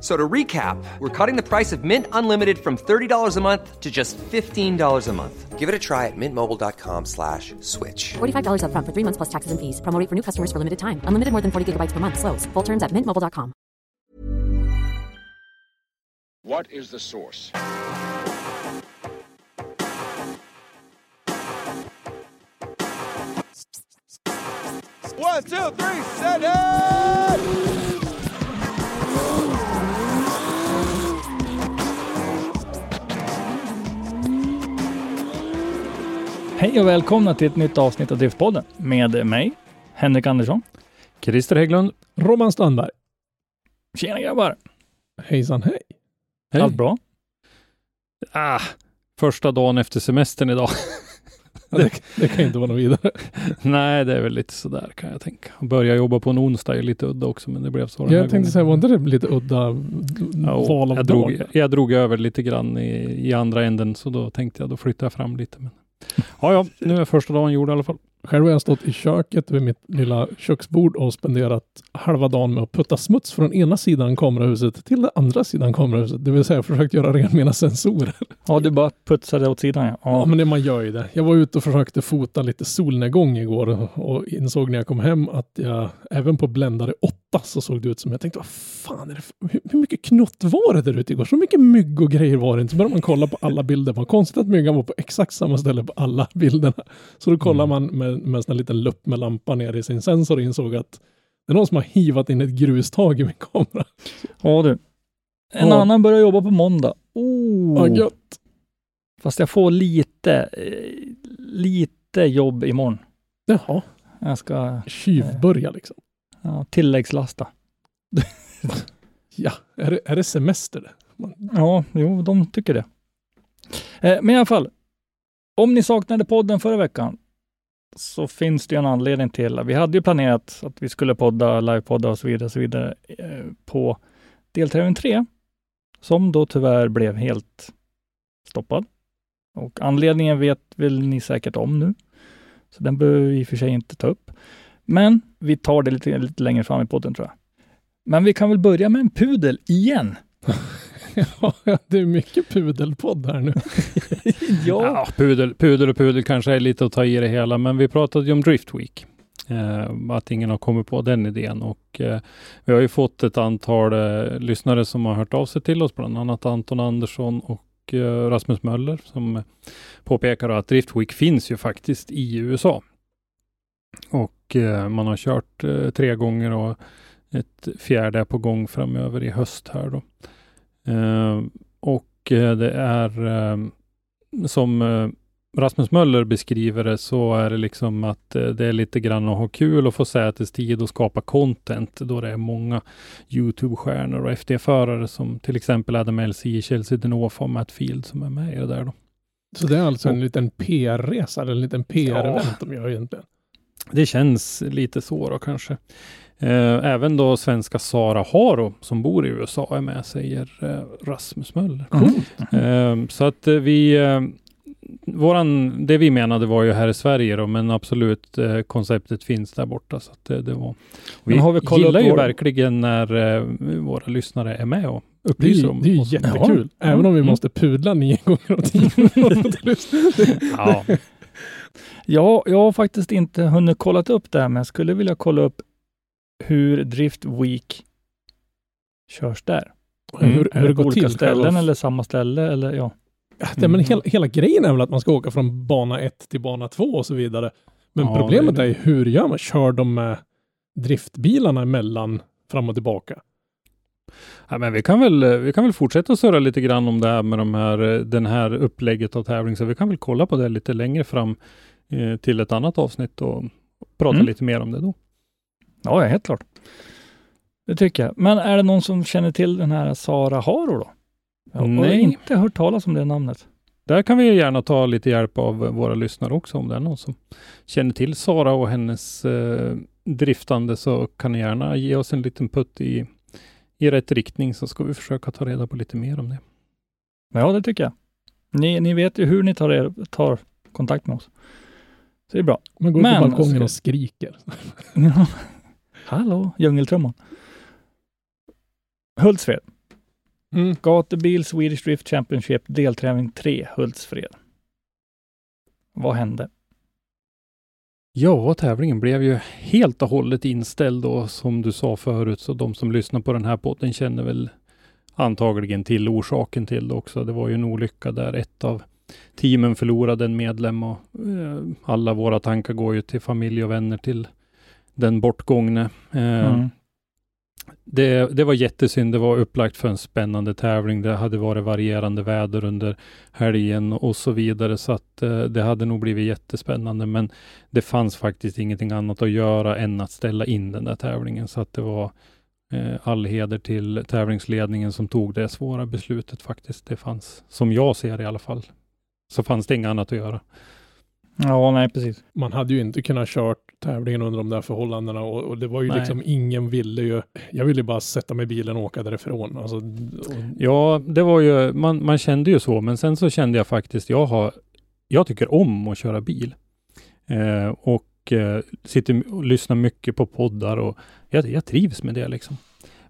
So to recap, we're cutting the price of Mint Unlimited from $30 a month to just $15 a month. Give it a try at mintmobile.com slash switch. $45 upfront for three months plus taxes and fees. Promo for new customers for limited time. Unlimited more than 40 gigabytes per month. Slows. Full terms at mintmobile.com. What is the source? One, two, three, set it! Hej och välkomna till ett nytt avsnitt av Driftpodden med mig, Henrik Andersson. Christer Hägglund. Roman Strandberg. Tjena grabbar! Hejsan hej. Hej. Allt bra? Ah, första dagen efter semestern idag. Det, det kan inte vara något vidare. Nej, det är väl lite sådär kan jag tänka. Börja jobba på en onsdag är lite udda också, men det blev så den här Jag tänkte gången. säga, var inte det lite udda Ja, val av jag, dag? drog, jag drog över lite grann i, i andra änden, så då tänkte jag, då flyttar jag fram lite. Men... Ja, ja, nu är första dagen gjord i alla fall. Själv har jag stått i köket vid mitt lilla köksbord och spenderat halva dagen med att putta smuts från ena sidan kamerahuset till den andra sidan kamerahuset. Det vill säga försökt göra rent mina sensorer. Ja, du bara putsade åt sidan ja. Ja, ja. men det, man gör ju det. Jag var ute och försökte fota lite solnedgång igår och, insåg när jag kom hem att jag även på bländare 8 så såg det ut som jag tänkte vad fan är det för, hur, mycket knott var det där ute igår? Så mycket mygg och grejer var det inte. Så började man kolla på alla bilder. Vad konstigt att myggan var på exakt samma ställe på alla bilderna. Så då kollar man med, med en sån liten lupp med lampan ner i sin sensor och insåg att det är någon som har hivat in ett grustag i min kamera. ja du. En Ja. annan börjar jobba på måndag. Oh. Vad gött. Fast jag får lite, eh, lite jobb imorgon. Jaha, Jag ska tjuvbörja liksom. ja, tilläggslasta. Ja, är det, är det semester? det? Man, Ja, jo, de tycker det. Eh, men i alla fall, om ni saknade podden förra veckan så finns det ju en anledning till. Vi hade ju planerat att vi skulle podda, livepodda och så vidare, och så vidare eh, på deltävling 3, som då tyvärr blev helt stoppad. Och anledningen vet väl ni säkert om nu, så den behöver vi i och för sig inte ta upp. Men vi tar det lite, lite längre fram i podden tror jag. Men vi kan väl börja med en pudel igen. ja, det är mycket pudelpodd här nu. Ja, pudel, pudel och pudel kanske är lite att ta i det hela, men vi pratade ju om Drift Week. Eh, att ingen har kommit på den idén och eh, vi har ju fått ett antal eh, lyssnare som har hört av sig till oss, bland annat Anton Andersson och eh, Rasmus Möller som påpekar att Drift Week finns ju faktiskt i USA. Och eh, man har kört eh, tre gånger och ett fjärde är på gång framöver i höst här då. Eh, och eh, det är eh, som Rasmus Möller beskriver det så är det liksom att det är lite grann att ha kul och få sätestid och skapa content då det är många Youtube-stjärnor och FD-förare som till exempel Adam LC, Chelsea Denofa och Matt Field som är med i det där då. Så det är alltså en liten PR-resa, eller en liten PR-event de gör egentligen. Det känns lite så då kanske. Eh, även då svenska Sara Haro som bor i USA är med, säger eh, Rasmus Möller. Eh, så att eh, vi, eh, våran, det vi menade var ju här i Sverige då, men absolut eh, konceptet finns där borta. Så att det, det var. Vi, Men har vi kollat gillar ju vår- verkligen när eh, våra lyssnare är med och upplyser om det är ju jättekul. Ja. Även om vi Mm. måste pudla nio gånger om. Ja, Ja, jag har faktiskt inte hunnit kolla upp det här, men jag skulle vilja kolla upp hur Drift Week körs där. hur, hur är det går olika till. ställen eller samma ställe? Eller, ja. Ja, det, men hela, hela grejen är väl att man ska åka från bana 1 till bana 2 och så vidare. Men Ja, problemet är är hur gör man? Kör de med driftbilarna emellan fram och tillbaka? Ja, men vi kan väl, vi kan väl fortsätta surra lite grann om det här med de här, den här upplägget av tävling, så vi kan väl kolla på det lite längre fram eh, till ett annat avsnitt och prata Mm. lite mer om det då. Ja, helt klart. Det tycker jag. Men är det någon som känner till den här Sara Haro då? Jag har Nej. inte hört talas om det namnet. Där kan vi gärna ta lite hjälp av våra lyssnare också. Om det är någon som känner till Sara och hennes eh, driftande så kan ni gärna ge oss en liten putt i, i rätt riktning så ska vi försöka ta reda på lite mer om det. Ja, det tycker jag. Ni, ni vet ju hur ni tar, er, tar kontakt med oss. Så det är bra. Man går Men- på balkongen och skriker. Hallå, djungeltrumman. Hultsfred. Mm. Gatubil Swedish Drift Championship deltävling 3, Hultsfred. Vad hände? Ja, tävlingen blev ju helt och hållet inställd och som du sa förut, så de som lyssnar på den här podden känner väl antagligen till orsaken till det också. Det var ju en olycka där ett av teamen förlorade en medlem och eh, alla våra tankar går ju till familj och vänner till den bortgångne. Eh, Mm. det, det var jättesynd. Det var upplagt för en spännande tävling. Det hade varit varierande väder under helgen och så vidare, så att eh, det hade nog blivit jättespännande. Men det fanns faktiskt ingenting annat att göra än att ställa in den där tävlingen, så att det var eh, all heder till tävlingsledningen som tog det svåra beslutet faktiskt. Det fanns, som jag ser det i alla fall, så fanns det inget annat att göra. Ja, nej precis. Man hade ju inte kunnat kört tävlingen under de där förhållandena och, och det var ju Nej. liksom, ingen ville ju, jag ville bara sätta mig i bilen och åka därifrån. Alltså, och, Ja, det var ju, man, man kände ju så, men sen så kände jag faktiskt, jag har, jag tycker om att köra bil. Eh, och eh, sitter och lyssnar mycket på poddar och jag, jag trivs med det liksom.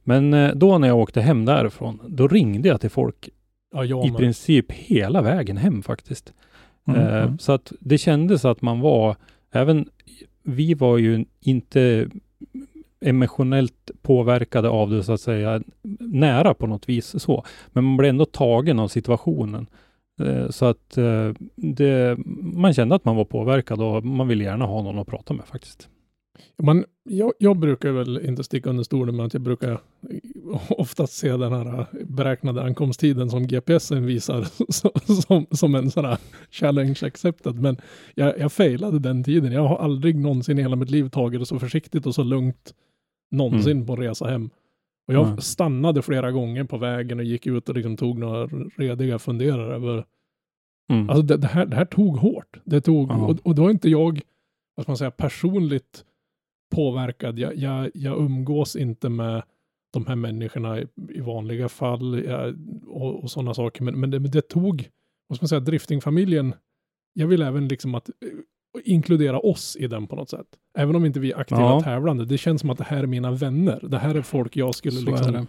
Men eh, då när jag åkte hem därifrån, då ringde jag till folk ja, jag i princip hela vägen hem faktiskt. Mm, Eh, mm. Så att det kändes att man var, även vi var ju inte emotionellt påverkade av det så att säga, nära på något vis så. Men man blev ändå tagen av situationen. Eh, så att eh, det, man kände att man var påverkad och man ville gärna ha någon att prata med faktiskt. Man, jag, jag brukar väl inte sticka under stolen med att jag brukar oftast se den här beräknade ankomsttiden som GPSen visar som, som, en sån här challenge accepted. Men jag, jag failade den tiden. Jag har aldrig någonsin i hela mitt liv tagit det så försiktigt och så lugnt någonsin på en resa hem. Och jag Mm. stannade flera gånger på vägen och gick ut och liksom tog några rediga funderare över Mm. Alltså det, det, här, det här tog hårt. Det tog, och, och då är inte jag, vad ska man säga, personligt påverkad. Jag, jag, jag umgås inte med de här människorna i, i vanliga fall jag, och, och sådana saker. Men, men, det, det tog, vad ska man säga, driftingfamiljen. Jag vill även liksom att eh, inkludera oss i den på något sätt. Även om inte vi är aktiva Ja. tävlande. Det känns som att det här är mina vänner. Det här är folk jag skulle Så liksom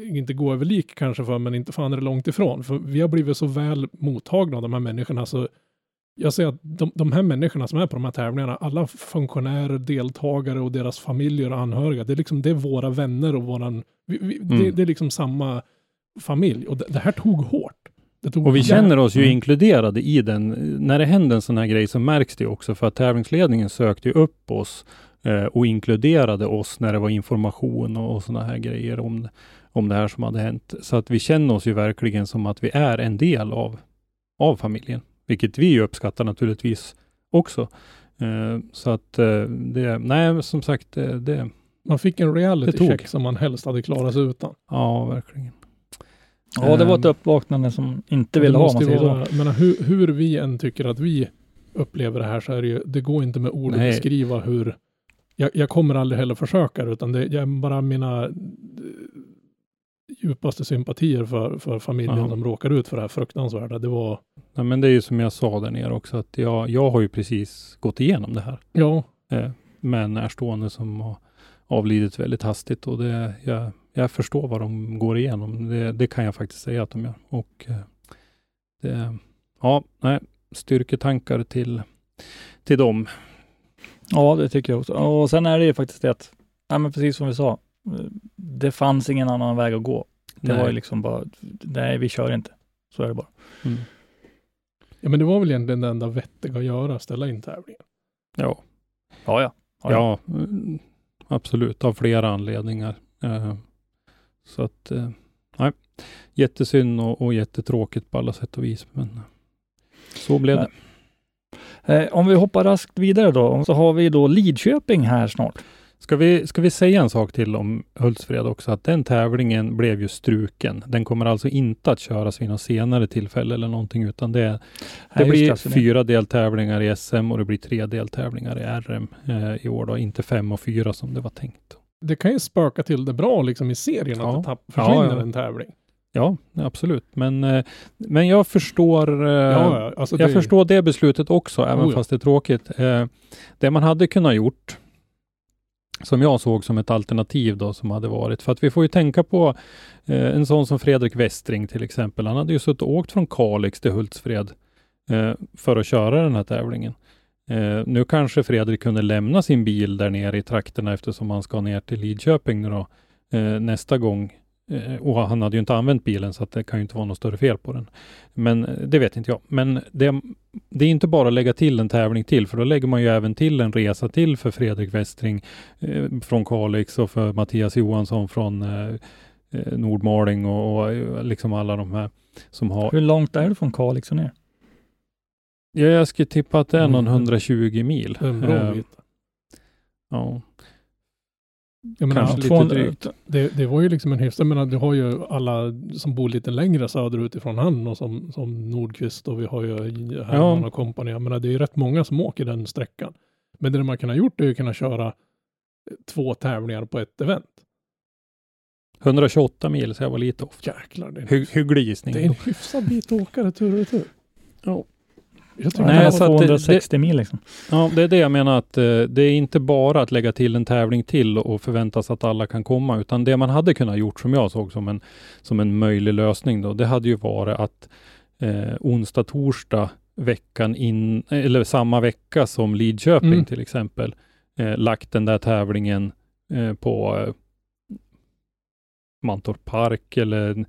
inte gå över lik kanske för, men inte fan är det långt ifrån. För vi har blivit så väl mottagna av de här människorna så jag säger att de, de här människorna som är på de här tävlingarna, alla funktionärer, deltagare och deras familjer och anhöriga, det är liksom, det är våra vänner och våran, vi, vi, det, Mm. det är liksom samma familj. Och det, det här tog hårt. Det tog Och vi jävligt- känner oss ju Mm. inkluderade i den. När det händer en sån här grej så märks det också för att tävlingsledningen sökte ju upp oss eh, och inkluderade oss när det var information och, och såna här grejer om, om det här som hade hänt. Så att vi känner oss ju verkligen som att vi är en del av, av familjen, vilket vi uppskattar naturligtvis också. Eh, så att eh, det, nej som sagt, eh, det, Man fick en reality check som man helst hade klarat sig utan. ja verkligen. Ja, det var ett Ehm. uppvaknande som inte ville ha, man säger vara, så. hur, hur vi än tycker att vi upplever det här så är det ju, det går inte med ord att Nej. beskriva hur, jag, jag kommer aldrig heller försöka utan det jag är bara mina djupaste sympatier för, för familjen Ja. som råkar ut för det här fruktansvärda. Det var, Ja, men det är ju som jag sa där nere också, att jag, jag har ju precis gått igenom det här. ja, eh, med en närstående som har avlidit väldigt hastigt och det, jag, jag förstår vad de går igenom. Det, det kan jag faktiskt säga att de gör. Och eh, det, ja, nej, styrketankar till, till dem. Ja, det tycker jag också. Och sen är det ju faktiskt det att, ja, men precis som vi sa, det fanns ingen annan väg att gå. Det Nej. var ju liksom bara, nej vi kör inte. Så är det bara. Mm. ja, men det var väl egentligen det enda vettiga att göra, ställa in tävlingen. Ja, Ja, ja. ja, ja, mm, absolut, av flera anledningar. Eh, så att, eh, nej, jättesynd och, och jättetråkigt på alla sätt och vis, men eh, så blev det. Eh, om vi hoppar raskt vidare då, så har vi då Lidköping här snart. Ska vi, ska vi säga en sak till om Hultsfred också? Att den tävlingen blev ju struken. Den kommer alltså inte att köras vid något senare tillfälle eller någonting, utan det, det Nej, blir just det. fyra deltävlingar i SM och det blir tre deltävlingar i RM eh, i år då, inte fem och fyra som det var tänkt. Det kan ju spöka till det bra liksom i serien Ja. att det försvinner Ja, ja. en tävling. Ja, absolut. Men, eh, men jag förstår eh, Ja, alltså Jag det- förstår det beslutet också, även Oh fast det är tråkigt. Eh, det man hade kunnat gjort, som jag såg som ett alternativ då, som hade varit, för att vi får ju tänka på eh, en sån som Fredrik Westring till exempel. Han hade ju suttit och åkt från Kalix till Hultsfred eh, för att köra den här tävlingen. Eh, nu kanske Fredrik kunde lämna sin bil där nere i trakterna eftersom han ska ner till Lidköping nu då, eh, nästa gång. Eh, och han hade ju inte använt bilen så att det kan ju inte vara något större fel på den. Men eh, det vet inte jag. Men det, det är inte bara att lägga till en tävling till, för då lägger man ju även till en resa till för Fredrik Westring eh, från Kalix och för Mattias Johansson från eh, eh, Nordmaling och, och eh, liksom alla de här som har... Hur långt är det från Kalix och ner? Ja, jag skulle tippa att det är någon Mm. 120 mil. Det är en bra Eh, bit. Ja, Jag menar, kanske lite 200 drygt. det, det var ju liksom en hyfsad, jag menar, du har ju alla som bor lite längre söderut ifrån han och som, som Nordqvist och vi har ju Herman Ja. och kompani. Jag menar, det är ju rätt många som åker den sträckan. Men det man kan ha gjort är ju kunna köra eh, två tävlingar på ett event. 128 mil, så jag var lite off. Jäklar, det är, en, Hy, hygglig gissning. det är en hyfsad bit att åka retur och retur. Ja. Jag tycker Nej, så var- att det- 260 mil liksom. Ja, det är det jag menar att eh, det är inte bara att lägga till en tävling till och förväntas att alla kan komma, utan det man hade kunnat gjort som jag såg som en, som en möjlig lösning då, det hade ju varit att eh, onsdag, torsdag veckan in, eller samma vecka som Lidköping Mm. till exempel, eh, lagt den där tävlingen eh, på eh, Mantorp Park eller,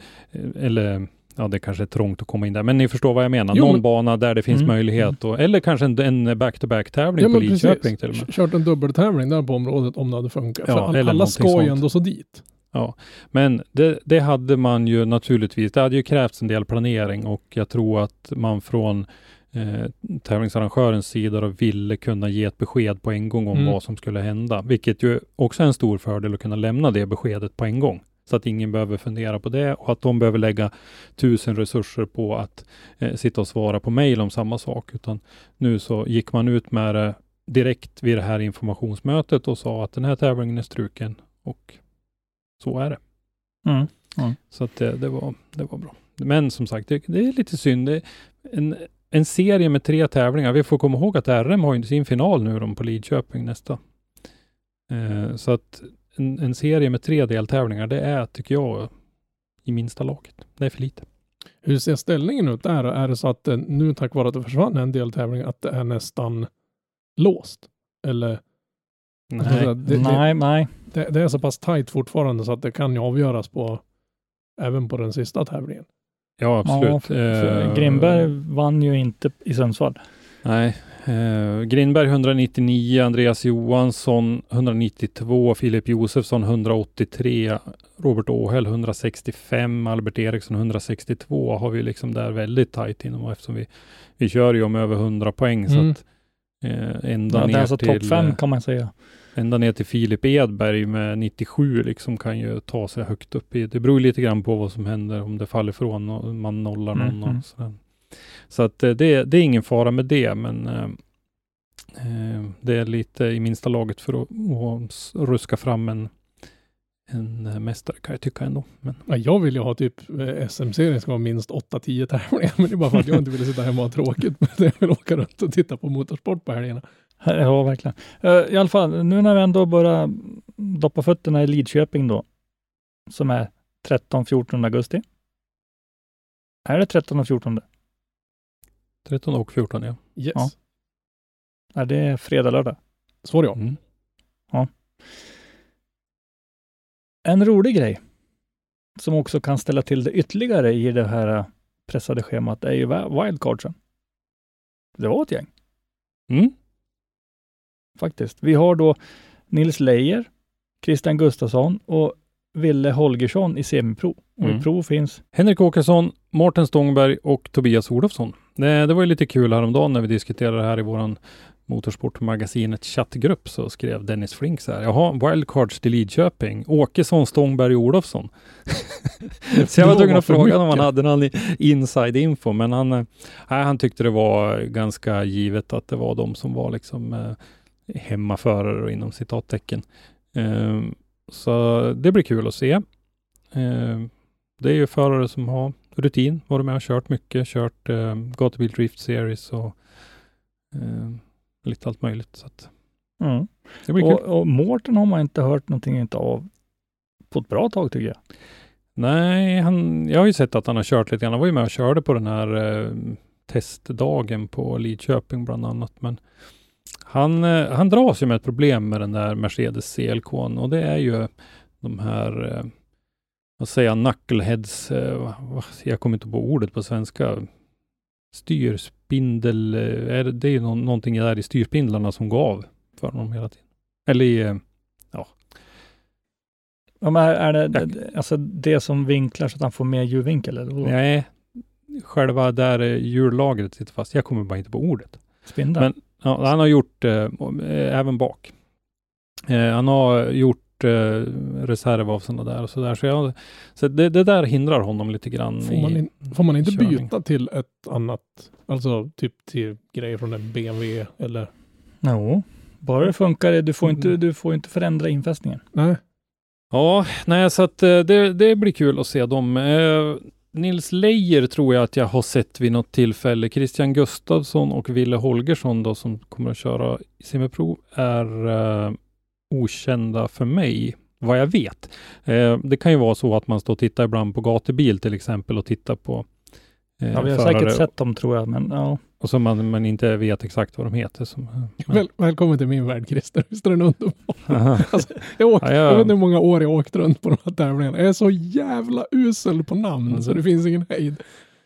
eller Ja, det kanske är trångt att komma in där, men ni förstår vad jag menar. Jo, Någon men- bana där det finns Mm. möjlighet, och, eller kanske en, back-to-back-tävling Ja, på Lidköping till och med. Kört en dubbeltävling där på området om det hade funkat. Ja, För all, alla ska ju ändå så dit. Men det, det hade man ju naturligtvis, det hade ju krävts en del planering och jag tror att man från eh, tävlingsarrangörens sida då ville kunna ge ett besked på en gång om Mm. vad som skulle hända, vilket ju också är en stor fördel att kunna lämna det beskedet på en gång. Så att ingen behöver fundera på det och att de behöver lägga tusen resurser på att eh, sitta och svara på mejl om samma sak. Utan nu så gick man ut med det direkt vid det här informationsmötet och sa att den här tävlingen är struken och så är det. Mm. Så att det, det, var, det var bra. Men som sagt, det, det är lite synd. Är en, en serie med tre tävlingar. Vi får komma ihåg att RM har ju sin final nu då på Lidköping nästa. Eh, så att en, en serie med tre deltävlingar, det är, tycker jag, i minsta laget. Det är för lite. Hur ser ställningen ut där? Är det så att det, nu tack vare att det försvann en deltävling att det är nästan låst? Eller Alltså, det, det, nej, nej. det, det är så pass tajt fortfarande så att det kan ju avgöras på även på den sista tävlingen. Ja, Ja, absolut. för, för Eh, Grimberg vann ju inte i Sundsvall. Nej. Eh, Grinberg 199, Andreas Johansson 192, Filip Josefsson 183, Robert Åhäll 165, Albert Eriksson 162 har vi liksom där väldigt tajt inom eftersom vi, vi kör ju om över 100 poäng så Mm. att eh, ända, Ja, ner alltså topp till, fem eh, kan man säga. ända ner till Filip Edberg med 97 liksom kan ju ta sig högt upp i. Det beror lite grann på vad som händer om det faller ifrån och man nollar någon. Mm, mm. Och sådär. Så att eh, det, det är ingen fara med det, men eh, eh, det är lite i minsta laget för att, ruska fram en, en mästare kan jag tycka ändå. Men Ja, jag vill ju ha typ SM-serien ska vara minst 8-10 tävlingar, men det är bara för att jag inte vill sitta hemma och ha tråkigt. Men jag vill åka runt och titta på motorsport på helgerna. Ja, verkligen. I alla fall, nu när vi ändå börjar doppa fötterna i Lidköping då, som är 13-14 augusti. Är det 13 och 14? 13 och 14 ja. Yes. Ja. Är det fredag, lördag? Svar ja. Mm. En rolig grej som också kan ställa till det ytterligare i det här eh, pressade schemat är ju wi- wildcardsen. Det var ett gäng Mm. faktiskt. Vi har då Nils Leijer, Christian Gustafsson och Ville Holgersson i semipro. Och Mm. i pro finns Henrik Åkesson, Mårten Stångberg och Tobias Olofsson. Det, det var ju lite kul häromdagen när vi diskuterade det här i våran, Motorsportmagasinet chattgrupp så skrev Dennis Flink så här. Jaha, wildcards till Lidköping. Åkesson, Stångberg, Olofsson. så jag var tvungen att fråga om han hade någon inside info, men han, eh, nej, han tyckte det var ganska givet att det var de som var liksom eh, hemmaförare inom citattecken. Eh, så det blir kul att se. Eh, det är ju förare som har rutin, varit med och kört mycket, kört eh, gatubil drift series och eh, lite allt möjligt. Så att Mm. det blir kul. Och, och Mårten har man inte hört någonting av på ett bra tag tycker jag. Nej, han, jag har ju sett att han har kört lite grann. Han var ju med och körde på den här eh, testdagen på Lidköping bland annat. Men han, eh, han dras ju med ett problem med den där Mercedes CLK och det är ju de här, eh, vad säger jag, knuckleheads, eh, jag kommer inte på ordet på svenska, styrspindel, är det, det är ju nå- någonting där i styrspindlarna som går av för honom hela tiden. Eller i, Ja, men är är det, alltså det som vinklar så att han får mer ljudvinkel? Eller nej, själva där hjullagret sitter fast. Jag kommer bara inte på ordet. Spindeln? Men- Ja, han har gjort eh, eh, även bak. Eh, han har gjort eh, reserv av sådana där och sådär. Så, jag, så det, det där hindrar honom lite grann. Får man, i in, får man inte körning. byta till ett annat, alltså typ till grejer från en BMW eller? Jo, bara det funkar. Du får inte, Mm. du får inte förändra infästningen. Nej, Ja, nej, så att eh, det, det blir kul att se dem. Nils Leijer tror jag att jag har sett vid något tillfälle. Christian Gustafsson och Ville Holgersson då som kommer att köra i semiprov är eh, okända för mig, vad jag vet. Eh, det kan ju vara så att man står och tittar ibland på gatubil till exempel och tittar på eh, Ja, vi har förare säkert sett dem tror jag, men ja. Och så man, man inte vet exakt vad de heter. Som, men- Väl, välkommen till min värld Christer. Visst är den underbar? Alltså, jag, åk, Ja, ja. jag vet inte hur många år jag åkt runt på de här tävlingarna. Jag är så jävla usel på namn Alltså. så det finns ingen hejd.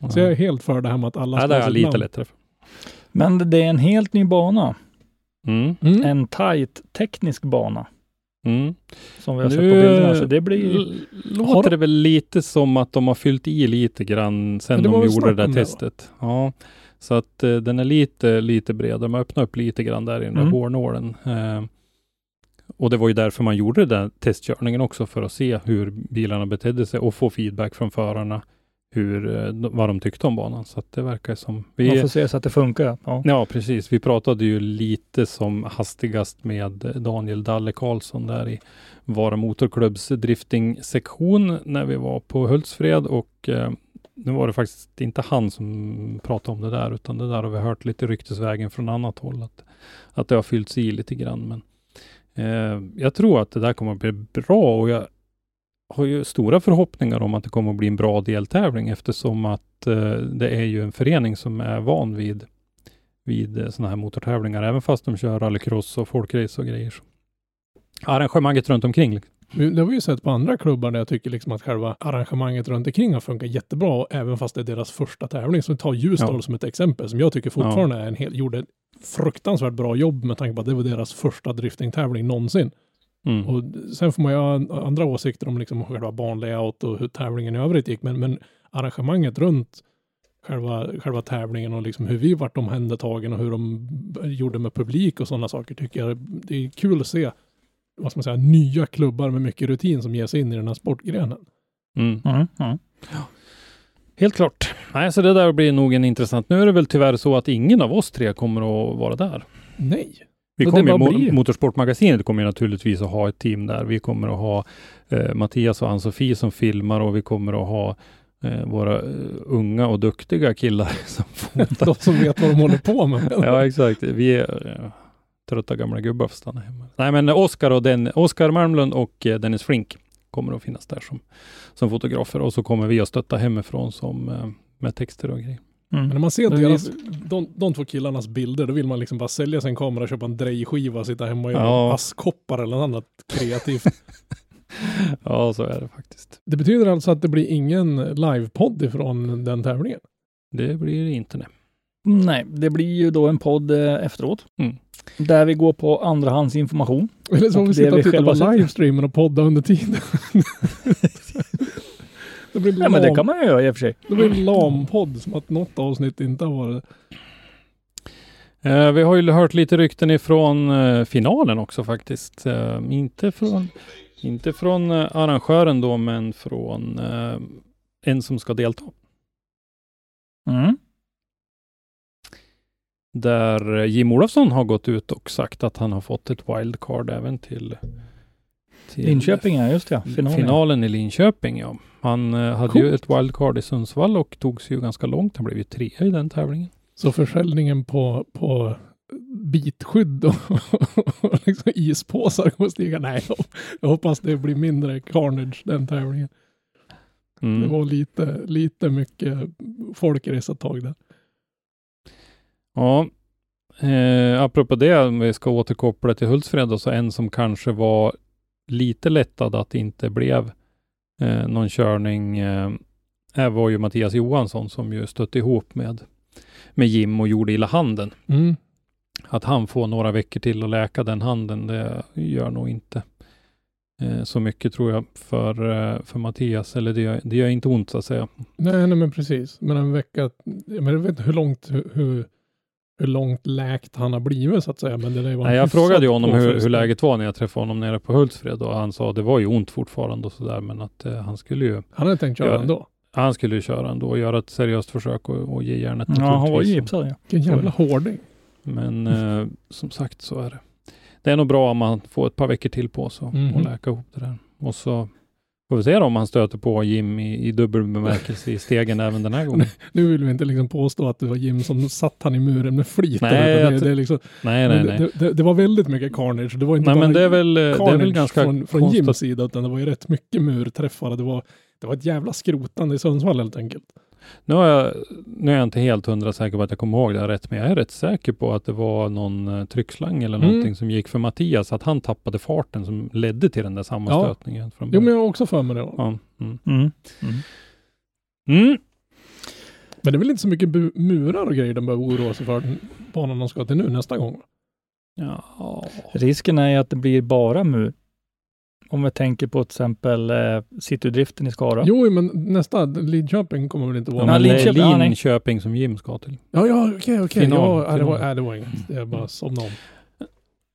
Så jag är helt för det här med att alla Ja, ska det är ha jag sitt lite namn. lättare för. Men det är en helt ny bana. Mm. Mm. En tight teknisk bana Mm. som vi har sett Nu på bilderna. Så det blir låter det väl lite som att de har fyllt i lite grann sen de gjorde det där om det, testet. Ja, så att eh, den är lite, lite bredare. De har öppnat upp lite grann där i den där Mm. hårnålen. Eh, och det var ju därför man gjorde den testkörningen också för att se hur bilarna betedde sig och få feedback från förarna hur, eh, vad de tyckte om banan. Så att det verkar som vi, Man får se så att det funkar. Ja. Ja, precis. Vi pratade ju lite som hastigast med Daniel Dalle Karlsson där i Vara Motorklubbs drifting-sektion när vi var på Hultsfred och eh, nu var det faktiskt inte han som pratade om det där, utan det där har vi hört lite ryktesvägen från annat håll, att, att det har fyllts i lite grann. Men eh, jag tror att det där kommer att bli bra och jag har ju stora förhoppningar om att det kommer att bli en bra deltävling eftersom att eh, det är ju en förening som är van vid vid eh, sådana här motortävlingar, även fast de kör rallycross och folkrace och grejer. Arrangemanget runt omkring. liksom. Det har vi ju sett på andra klubbar där jag tycker liksom att själva arrangemanget runt omkring har funkat jättebra, även fast det är deras första tävling. Så ta Ljusdal Ja. som ett exempel, som jag tycker fortfarande är en hel, gjorde ett fruktansvärt bra jobb med tanke på att det var deras första driftingtävling någonsin. Mm. Och sen får man ju ha andra åsikter om liksom själva banlayout och hur tävlingen i övrigt gick, men, men arrangemanget runt själva, själva tävlingen och liksom hur vi vart omhändertagen och hur de gjorde med publik och sådana saker tycker jag det är kul att se vad ska man säga, nya klubbar med mycket rutin som ger sig in i den här sportgrenen. Mm. Mm, mm. Helt klart. Nej, så det där blir nog en intressant. Nu är det väl tyvärr så att ingen av oss tre kommer att vara där. Nej. Vi Så kommer ju, Motorsportmagasinet kommer ju naturligtvis att ha ett team där. Vi kommer att ha eh, Mattias och Ann-Sofie som filmar och vi kommer att ha eh, våra eh, unga och duktiga killar som fotar. De som vet vad de håller på med. ja, exakt. Vi är eh, trötta gamla gubbar får stanna hemma. Nej, men Oskar och den, Oskar Malmlund och eh, Dennis Flink kommer att finnas där som, som fotografer och så kommer vi att stötta hemifrån som eh, med texter och grejer. Mm. Men när man ser deras, de, de två killarnas bilder, då vill man liksom bara sälja sin kamera, köpa en drejskiva och sitta hemma och göra Ja. askkoppar eller något annat kreativt. Ja, så är det faktiskt. det betyder alltså att det blir ingen livepodd ifrån den tävlingen. Det blir inte det. Nej, det blir ju då en podd eh, efteråt. Mm. Där vi går på andrahandsinformation. Eller så får vi sitta och vi titta på livestreamen och podda under tiden. det blir Ja, men det kan man ju göra i och för sig. Det blir en lam-podd som att något avsnitt inte har varit Eh, vi har ju hört lite rykten ifrån eh, finalen också faktiskt. Eh, inte från, inte från eh, arrangören då, men från eh, en som ska delta. Mm. Där Jim Olofsson har gått ut och sagt att han har fått ett wildcard även till, till Linköping, ja just det. finalen. Finalen. i Linköping. Ja. Han eh, hade ju ett wildcard i Sundsvall och tog sig ju ganska långt. Han blev ju trea i den tävlingen. Så försäljningen på, på bitskydd och, och liksom ispåsar kommer stiga. Nej, jag hoppas det blir mindre carnage den tävlingen. Mm. Det var lite, lite mycket folk i dessa tag där. Ja, eh, apropå det, om vi ska återkoppla till Hultsfred, då, så en som kanske var lite lättad att det inte blev eh, någon körning eh, var ju Mattias Johansson som ju stötte ihop med, med Jim och gjorde illa handen. Mm. Att han får några veckor till att läka den handen, det gör nog inte eh, så mycket tror jag för, eh, för Mattias, eller det gör, det gör inte ont så att säga. Nej, nej, men precis. Men en vecka, men jag vet inte hur långt, hur, hur, hur långt läkt han har blivit så att säga. Men det där var Nej, jag frågade ju honom hur, hur läget var när jag träffade honom nere på Hultsfred och han sa att det var ju ont fortfarande och sådär men att eh, han skulle ju Han hade tänkt köra ändå. han skulle ju köra ändå och göra ett seriöst försök och, och ge järnet Ja, han var ju gipsad ja. Vilken jävla hårding. Men eh, som sagt så är det. Det är nog bra om man får ett par veckor till på sig och- Mhm. och läka ihop det där. Och så får vi se då om han stöter på Jim i, i dubbel bemärkelse i stegen även den här gången. Nu vill vi inte liksom påstå att det var Jim som satt han i muren med flit. Nej, det, det, liksom, Nej, nej, nej. Det, det, var väldigt mycket carnage. Det var inte Nej, bara men det är väl, eh, det är carnage väl ganska från, från. Jims sida, utan det var ju rätt mycket murträffar. Det var, det var ett jävla skrotande i Sundsvall helt enkelt. Nu, har jag, nu är jag inte helt hundra säker på att jag kommer ihåg det här rätt, men jag är rätt säker på att det var någon uh, tryckslang eller Mm. någonting som gick för Mattias, att han tappade farten som ledde till den där sammanstötningen. Från Jo, men jag har också för mig det. ja, mm. Mm. Mm. Men det är väl inte så mycket murar och grejer de behöver oroa sig för banan de ska till nu nästa gång. Ja. Risken är ju att det blir bara mur. Om vi tänker på till exempel eh, citydriften i Skara. Jo, men nästa, Lidköping kommer väl inte Ja, vara... men det är Linköping, ja, som Jim ska till. Ja, ja, okej, okej. Final, Ja, det var, nej, det var inget. Det är bara somna om.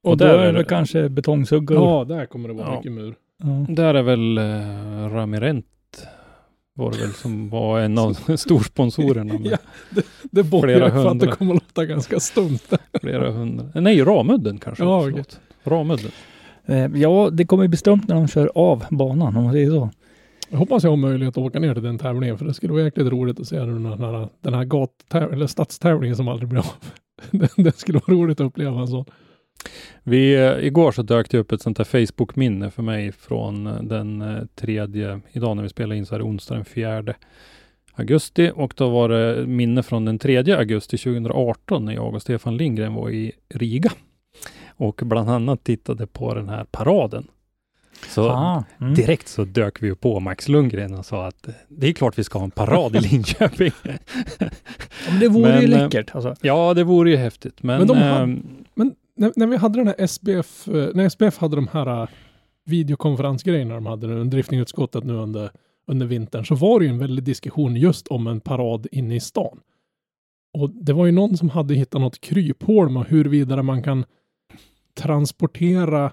och och då där är är det väl det- kanske betongsuggor. Ja, där kommer det vara Ja. mycket mur. Ja. Där är väl uh, Ramirent var det väl som var en av storsponsorerna med Ja. Det borgar Flera för att det hundra. kommer att låta ganska stumt. flera hundra. Nej, Ramudden kanske. Ja. Ramudden. Eh, ja, det kommer bli bestämt när de kör av banan om man säger så. Jag hoppas jag har möjlighet att åka ner till den tävlingen, för det skulle vara jäkligt roligt att se den här, den här gat- eller stadstävlingen som aldrig blir av. Det, skulle vara roligt att uppleva en sån. Vi, eh, igår så dök det upp ett sånt där Facebook-minne för mig från eh, den tredje, idag när vi spelar in så är det onsdag den fjärde augusti och då var det minne från den tredje augusti 2018 när jag och Stefan Lindgren var i Riga och bland annat tittade på den här paraden. Så Ah, mm. direkt så dök vi ju på Max Lundgren och sa att eh, det är klart vi ska ha en parad i Linköping. Men det vore ju Men, eh, läckert. Alltså. ja, det vore ju häftigt. Men, Men de ehm, hade- Men när, när vi hade den här SBF, eh, när SBF hade de här eh, videokonferensgrejerna de hade under driftingutskottet nu under, under vintern, så var det ju en väldig diskussion just om en parad inne i stan. Och det var ju någon som hade hittat något kryphål med huruvida man kan transportera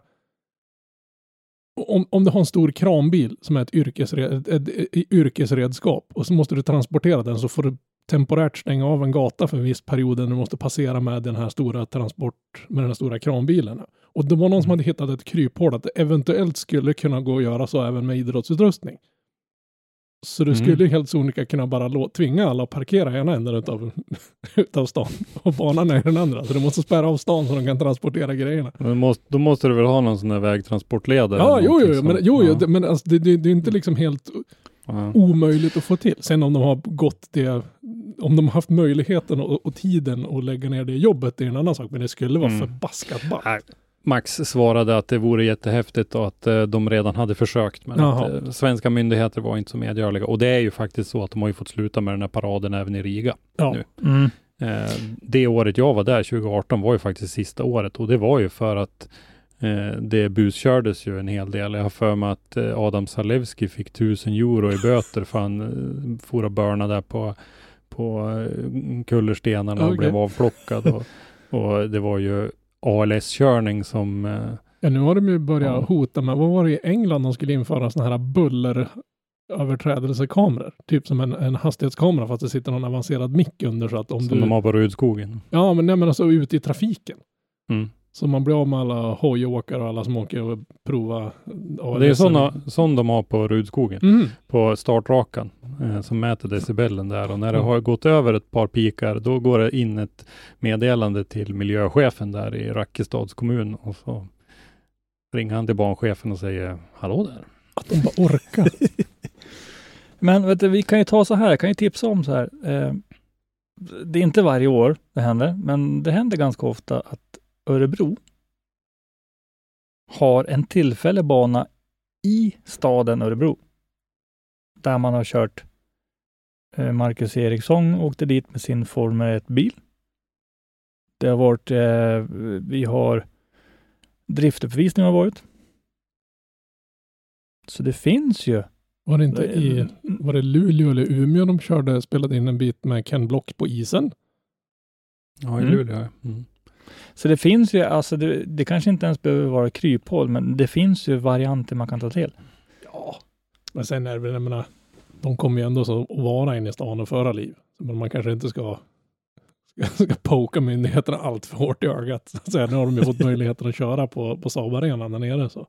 om, om du har en stor kranbil som är ett, yrkesred, ett, ett, yrkesredskap och så måste du transportera den så får du temporärt stänga av en gata för en viss period när du måste passera med den här stora transport, med den här stora kranbilen. Och det var någon som hade hittat ett kryphål att det eventuellt skulle kunna gå att göra så även med idrottsutrustning. Så du Mm. skulle helt sonika kunna bara lå- tvinga alla att parkera i ena änden utav, utav stan och banan är den andra. Så du måste spärra av stan så de kan transportera grejerna. Då måste, då måste du väl ha någon sån där vägtransportledare? Ja, jo, jo, men, jo, Ja, men alltså, det, det, det är inte liksom helt ja. omöjligt att få till. Sen om de har gått det, om de har haft möjligheten och, och tiden att lägga ner det jobbet, det är en annan sak. Men det skulle vara Mm. förbaskat ballt. Max svarade att det vore jättehäftigt och att eh, de redan hade försökt. Men Jaha. att, eh, svenska myndigheter var inte så medgörliga. Och det är ju faktiskt så att de har ju fått sluta med den här paraden även i Riga. Ja. nu. Mm. Eh, det året jag var där, 2018, var ju faktiskt sista året och det var ju för att eh, det buskördes ju en hel del. Jag har för mig att eh, Adam Salewski fick 1000 euro i böter för han eh, for och börna där på, på kullerstenarna och blev avplockad. Och, Och det var ju ALS-körning som eh, Ja, nu har de ju börjat Ja. hota med, vad var det i England de skulle införa sådana här bulleröverträdelsekameror? Typ som en, en hastighetskamera fast det sitter någon avancerad mick under så att om som du... de har på Rudskogen. Ja, men, nej, men alltså ute i trafiken. Mm. Så man blir av med alla hojåkare och alla som åker och provar. Och det är sådana som de har på Rudskogen. Mm. på startrakan eh, som mäter decibellen där och när det Mm. har gått över ett par pikar då går det in ett meddelande till miljöchefen där i Rackestads kommun och så ringer han till banchefen och säger Hallå där. Att de bara orkar. Men vet du, vi kan ju ta så här, jag kan ju tipsa om så här. Eh, det är inte varje år det händer, men det händer ganska ofta att Örebro har en tillfällig bana i staden Örebro. Där man har kört eh, Marcus Eriksson åkte dit med sin Formel 1-bil. Det har varit, eh, vi har driftuppvisning har varit. Så det finns ju. Var det inte i, var det Luleå eller Umeå de körde, spelade in en bit med Ken Block på isen? Ja, i Mm. Luleå. Mm. Så det finns ju, alltså det, det kanske inte ens behöver vara kryphål, men det finns ju varianter man kan ta till. Ja. Men sen är det jag menar, de kommer ju ändå så att vara inne i stan och föra liv. Men man kanske inte ska, ska, ska poka myndigheterna allt för hårt i ögat. Så att säga. Nu har de ju fått möjligheten att köra på, på Saab-arenan där nere. Så.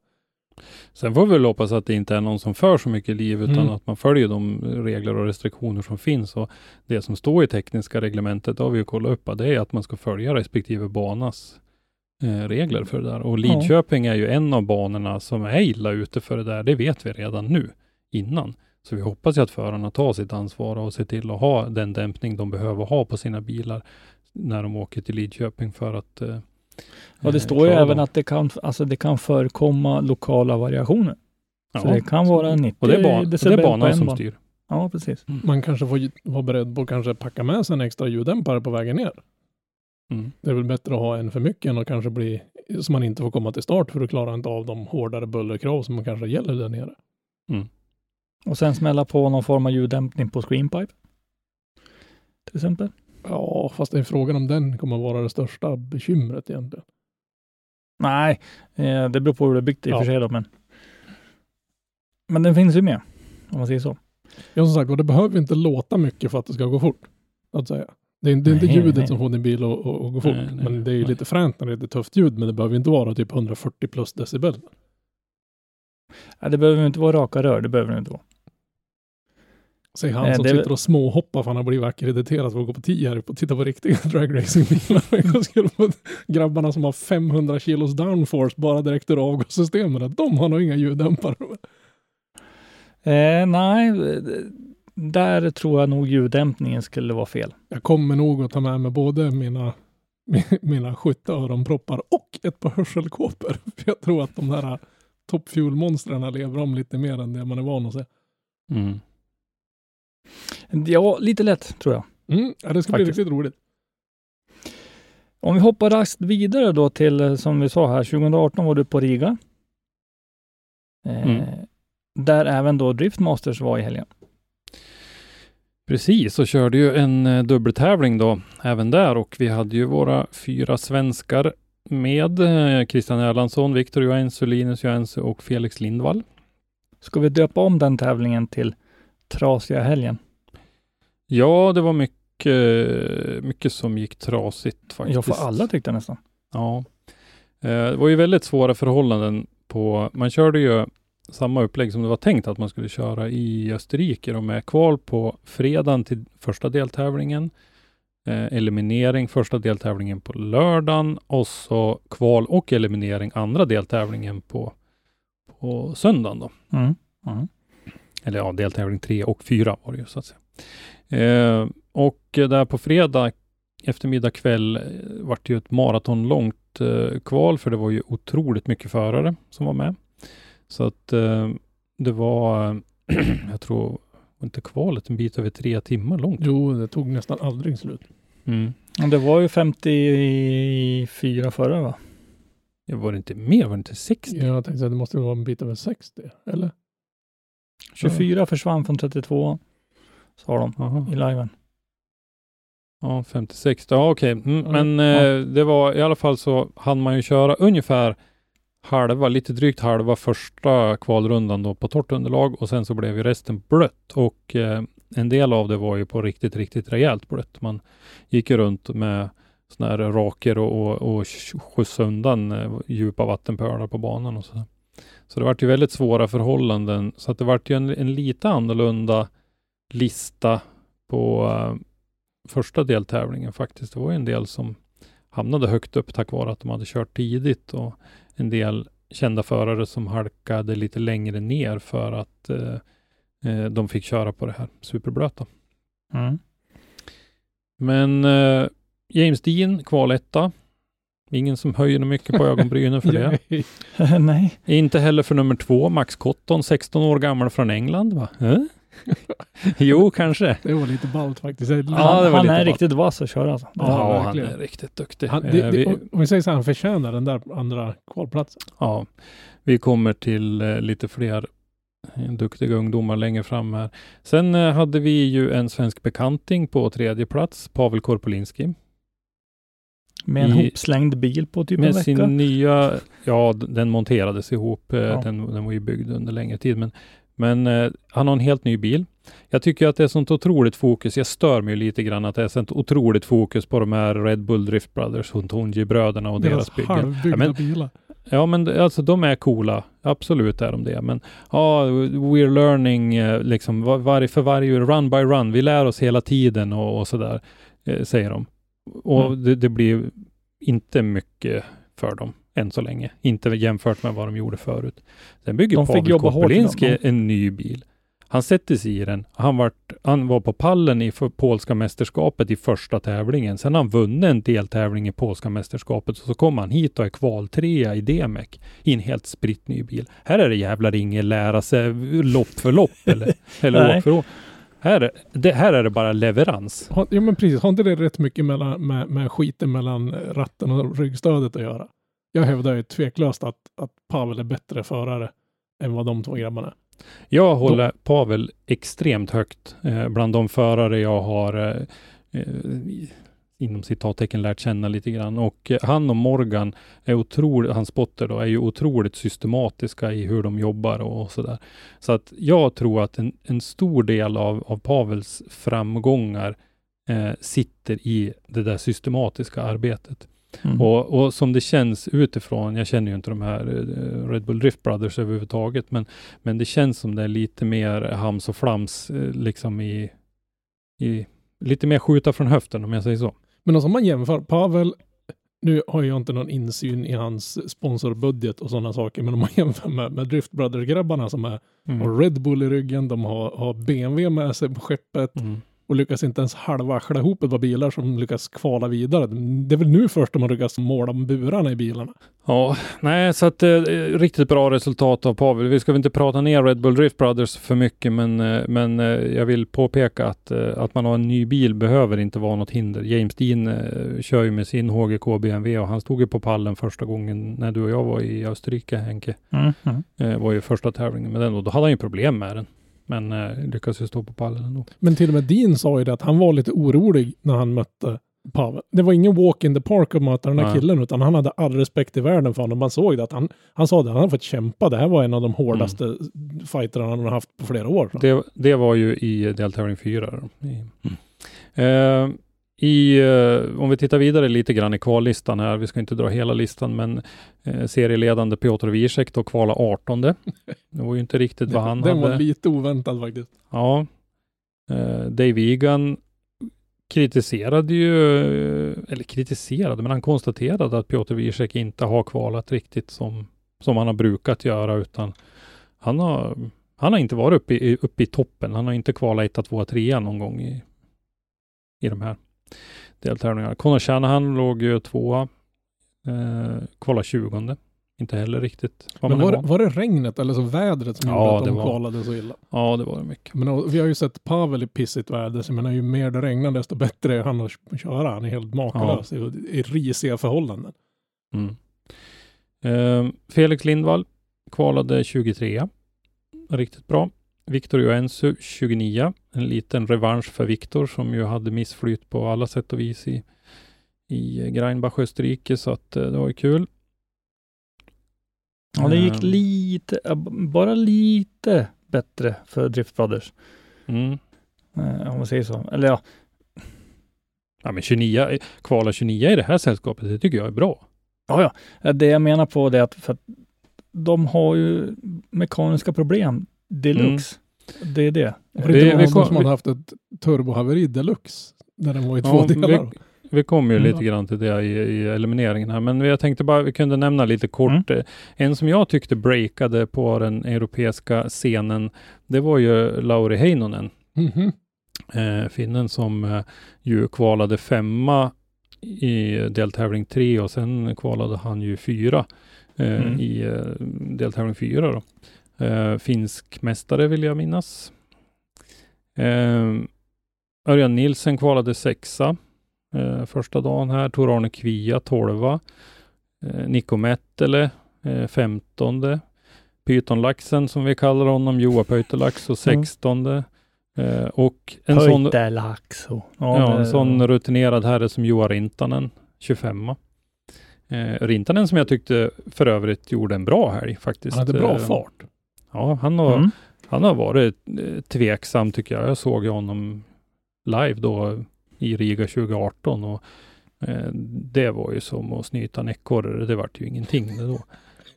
Sen får vi väl hoppas att det inte är någon som för så mycket liv utan Mm. att man följer de regler och restriktioner som finns. Och det som står i tekniska reglementet, det har vi ju kollat upp, det är att man ska följa respektive banas eh, regler för det där. Och Lidköping är ju en av banorna som är illa ute för det där. Det vet vi redan nu, innan. Så vi hoppas ju att förarna tar sitt ansvar och ser till att ha den dämpning de behöver ha på sina bilar när de åker till Lidköping för att eh, Och det eh, står ju även att det kan, alltså det kan förekomma lokala variationer. Så Ja. det kan vara 90 och det är, ban- och det decibel är på banan en som bana. styr. Ja, precis. Man kanske får vara beredd på att kanske packa med sig en extra ljuddämpare på vägen ner. Mm. Det är väl bättre att ha en för mycket än att kanske bli, så man inte får komma till start för att klara inte av de hårdare bullerkrav som kanske gäller där nere. Och sen smälla på någon form av ljuddämpning på screenpipe. Till exempel. Ja, fast det är frågan om den kommer att vara det största bekymret egentligen. Nej, eh, det beror på hur det är byggt i och Ja. för sig då, men. Men den finns ju med, om man säger så. Ja, som sagt, och det behöver inte låta mycket för att det ska gå fort. Att säga. Det är, det är inte Nej, ljudet nej. som får din bil att, att, gå fort. Nej, men det är ju lite fränt när det är lite tufft ljud. Men det behöver inte vara typ 140 plus decibel. Nej, det behöver inte vara raka rör, det behöver det inte vara. Säg han Eh, som det sitter och småhoppar för han har blivit ackrediterad för att gå på tierp och titta på riktiga dragracingbilar. Grabbarna som har 500 kilos downforce bara direkt ur avgassystemen. De har nog inga ljuddämpare. Eh, nej, där tror jag nog ljuddämpningen skulle vara fel. Jag kommer nog att ta med mig både mina, mina skytteöronproppar och ett par hörselkåpor. För jag tror att de här Top Fuel-monstren lever om lite mer än det man är van att se. Mm. Ja, lite lätt tror jag. Mm, ja, det ska Faktiskt. bli riktigt roligt. Om vi hoppar raskt vidare då till, som vi sa här, 2018 var du på Riga. Eh, Mm. Där även då Driftmasters var i helgen. Precis, och körde ju en eh, dubbeltävling då även där och vi hade ju våra fyra svenskar med eh, Christian Erlandsson, Viktor Johansson, Linus Johansson och Felix Lindvall. Ska vi döpa om den tävlingen till Trasiga helgen? Ja, det var mycket, mycket som gick trasigt faktiskt. Ja, för alla tyckte jag nästan. Ja. Eh, Det var ju väldigt svåra förhållanden på, man körde ju samma upplägg som det var tänkt att man skulle köra i Österrike. De är kval på fredagen till första deltävlingen. Eh, eliminering första deltävlingen på lördagen och så kval och eliminering andra deltävlingen på, på söndagen då. Mm. Mm. Eller ja, deltävling tre och fyra var det ju så att säga. Eh, och där på fredag eftermiddag kväll eh, vart det ju ett maratonlångt eh, kval för det var ju otroligt mycket förare som var med. Så att eh, det var, jag tror, var inte kvalet en bit över tre timmar långt? Jo, det tog nästan aldrig slut. Mm. Det var ju 54 förare va? Ja, var det inte mer? Var det inte 60? Jag tänkte att det måste vara en bit över 60, eller? 24 försvann från 32. Sa de Jaha. i liven. Ja, 56. Ja, okej. Mm, Ja, men ja. eh, det var i alla fall så hann man ju köra ungefär halva, lite drygt halva första kvalrundan då på torrt underlag och sen så blev ju resten blött och eh, en del av det var ju på riktigt, riktigt rejält blött. Man gick ju runt med sådana här raker och, och, och skjutsa undan eh, djupa vattenpölar på banan och så. Så det vart ju väldigt svåra förhållanden så att det vart ju en, en lite annorlunda lista på eh, första deltävlingen faktiskt. Det var ju en del som hamnade högt upp tack vare att de hade kört tidigt och en del kända förare som halkade lite längre ner för att eh, eh, de fick köra på det här superblöta. Mm. Men eh, James Dean kvaletta. Ingen som höjer mycket på ögonbrynen för det. Nej. Inte heller för nummer två, Max Cotton, 16 år gammal från England. Va? Eh? jo, kanske. Det var lite ballt faktiskt. Ja, han lite är riktigt vass att köra alltså. Ja, Ja, han är riktigt duktig. Han, Eh, det, det, om vi säger så här, han förtjänar den där andra kvalplatsen. ja, vi kommer till eh, lite fler eh, duktiga ungdomar längre fram här. Sen eh, hade vi ju en svensk bekanting på tredje plats, Pavel Korpolinski. Med en I- hopslängd bil på typ en Med vecka. sin nya, ja den monterades ihop, eh, Ja. den, den var ju byggd under längre tid, men, men eh, han har en helt ny bil. Jag tycker att det är sånt otroligt fokus, jag stör mig lite grann att det är sånt otroligt fokus på de här Red Bull Drift Brothers, Huntonji-bröderna och deras, Deras byggen. Ja, men- bilar. Ja men alltså de är coola, absolut är de det, men ja, we're learning eh, liksom var, var, för varje run by run, vi lär oss hela tiden och, och sådär, eh, säger de. Och Mm. det, det blir inte mycket för dem än så länge. Inte jämfört med vad de gjorde förut. Sen bygger De Pavel idag, en ny bil. Han sätter sig i den. Han, vart, han var på pallen i polska mästerskapet i första tävlingen. Sen har han vunnit en deltävling i polska mästerskapet. Så kommer han hit och är kvaltrea i DMEC i en helt spritt ny bil. Här är det jävlar inget lära sig lopp för lopp eller, eller år för år. Här, är- det, här är det bara leverans. Har, ja men precis, har inte det rätt mycket mellan, med, med skiten mellan ratten och ryggstödet att göra? Jag hävdar ju tveklöst att, att Pavel är bättre förare än vad de två grabbarna är. Jag håller Pavel extremt högt eh, bland de förare jag har eh, eh, inom citattecken lärt känna lite grann. Och eh, han och Morgan är otroligt, hans spotter då, är ju otroligt systematiska i hur de jobbar och, och sådär. Så att jag tror att en, en stor del av, av Pavels framgångar eh, sitter i det där systematiska arbetet. Mm. Och, och som det känns utifrån, jag känner ju inte de här eh, Red Bull Drift Brothers överhuvudtaget, men, men det känns som det är lite mer hams och flams eh, liksom i, i lite mer skjuta från höften om jag säger så. Men alltså om man jämför, Pavel, nu har jag inte någon insyn i hans sponsorbudget och sådana saker, men om man jämför med, med Drift Brothers-grabbarna som är, Mm. har Red Bull i ryggen, de har, har BMW med sig på skeppet Mm. Och lyckas inte ens halva arsla ihop ett par bilar som lyckas kvala vidare. Det är väl nu först de har lyckats måla burarna i bilarna. Ja, nej, så att eh, riktigt bra resultat av Pavel. Vi ska väl inte prata ner Red Bull Drift Brothers för mycket, men, eh, men eh, jag vill påpeka att, eh, att man har en ny bil behöver inte vara något hinder. James Dean eh, kör ju med sin HGK BMW och han stod ju på pallen första gången när du och jag var i Österrike, Henke. Mm. Mm. Eh, var ju första tävlingen med den och då hade han ju problem med den. Men eh, lyckades ju stå på pallen ändå. Men till och med Dean sa ju det att han var lite orolig när han mötte Pavel. Det var ingen walk in the park att möta den här Nej. killen, utan han hade all respekt i världen för honom. Man såg det att han, han sa det, han hade fått kämpa. Det här var en av de hårdaste Mm. fighterna han har haft på flera år. Det, det var ju i deltävling fyra. I, eh, i, eh, om vi tittar vidare lite grann i kvallistan här, vi ska inte dra hela listan, men eh, serieledande Piotr Wiesek då kvala 18. Det var ju inte riktigt vad han den hade. var lite oväntad faktiskt. Ja. Eh, Dave Egan kritiserade ju, eh, eller kritiserade, men han konstaterade att Piotr Wiesek inte har kvalat riktigt som, som han har brukat göra, utan han har, han har inte varit uppe i, uppe i toppen. Han har inte kvalat 1, 2, 3 någon gång i, i de här deltävlingarna. Conor Shanahan låg ju tvåa, eh, kvala 20. Inte heller riktigt Men var, det- var det regnet eller så vädret som Ja, gjorde att de var- kvalade så illa? Ja, det var det mycket. Men och, vi har ju sett Pavel i pissigt väder, så jag menar ju mer det regnar desto bättre är han att köra. Han är helt makalös i, i risiga förhållanden. Mm. Eh, Felix Lindvall kvalade 23. Riktigt bra. Viktor Joensuu 29. En liten revansch för Viktor som ju hade missflyt på alla sätt och vis i, i Greinbach, Österrike, så att eh, det var ju kul. Ja, det gick Ehm, lite, bara lite bättre för Drift Brothers. Mm. Eh, om man säger så. Eller ja, Ja, men 29, kvala 29 i det här sällskapet, det tycker jag är bra. ja, ja. Det jag menar på det är att, för att de har ju mekaniska problem deluxe. Det är det. Var det Vi- inte vi någon kom- som hade haft ett turbohaveri deluxe? Där den var i två Ja, delar. vi, vi kommer ju Mm. lite grann till det i, i elimineringen här, men jag tänkte bara vi kunde nämna lite kort. eh, En som jag tyckte breakade på den europeiska scenen, det var ju Lauri Heinonen, Mhm. eh, finnen som eh, ju kvalade femma i deltävling tre och sen kvalade han ju fyra eh, Mm. i eh, deltävling fyra då. Eh, finsk mästare vill jag minnas. Eh, Örjan Nilsen kvalade sexa eh, första dagen här. Tor-Arne Kvia tolva. Eh, Niko Mettele eh, femtonde. Pytonlaxen som vi kallar honom, Joa Pöytelax och Mm. sextonde. Eh, och en sån, ja, det- en sån rutinerad herre som Joa Rintanen, 25 eh, Rintanen som jag tyckte för övrigt gjorde en bra helg faktiskt. Han hade bra Eh, fart. Ja, han har, Mm. han har varit eh, tveksam tycker jag. Jag såg ju honom live då i Riga 2018 och eh, det var ju som att snyta en ekorre. Det vart ju ingenting det då.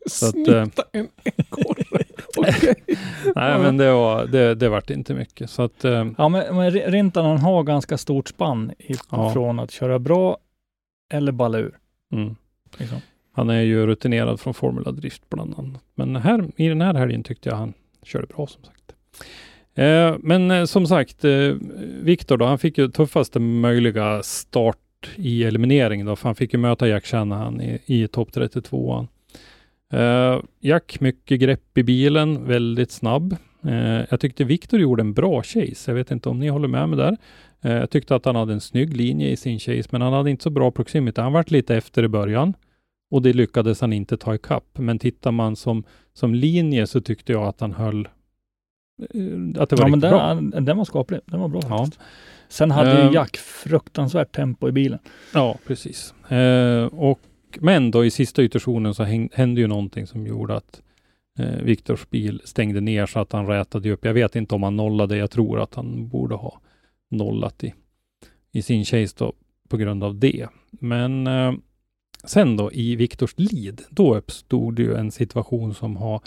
Så att, eh, Snyta en ekorre. Okej. Nej, men det var, det, det vart inte mycket. Så att, eh, Ja, men, men Ri- Rintanen har ganska stort spann i, Ja. från att köra bra eller balla ur. mm. Liksom. Han är ju rutinerad från Formula Drift bland annat. Men här, i den här helgen tyckte jag han körde bra som sagt. Eh, men eh, som sagt, eh, Viktor då, han fick ju tuffaste möjliga start i elimineringen då, för han fick ju möta Jack Shanahan i, i topp 32. Eh, Jack, mycket grepp i bilen, väldigt snabb. Eh, jag tyckte Viktor gjorde en bra chase. Jag vet inte om ni håller med mig där. Eh, jag tyckte att han hade en snygg linje i sin chase, men han hade inte så bra proximity. Han vart lite efter i början och det lyckades han inte ta ikapp. Men tittar man som, som linje så tyckte jag att han höll eh, att det var Ja, men riktigt bra. den, den var skaplig. Den var bra Ja. faktiskt. Sen hade Ehm. ju Jack fruktansvärt tempo i bilen. Ja, precis. Eh, och, men då i sista ytterzonen så häng, hände ju någonting som gjorde att eh, Viktors bil stängde ner så att han rätade upp. Jag vet inte om han nollade. Jag tror att han borde ha nollat i, i sin chase då på grund av det. Men eh, sen då i Viktors lead, då uppstod det ju en situation som har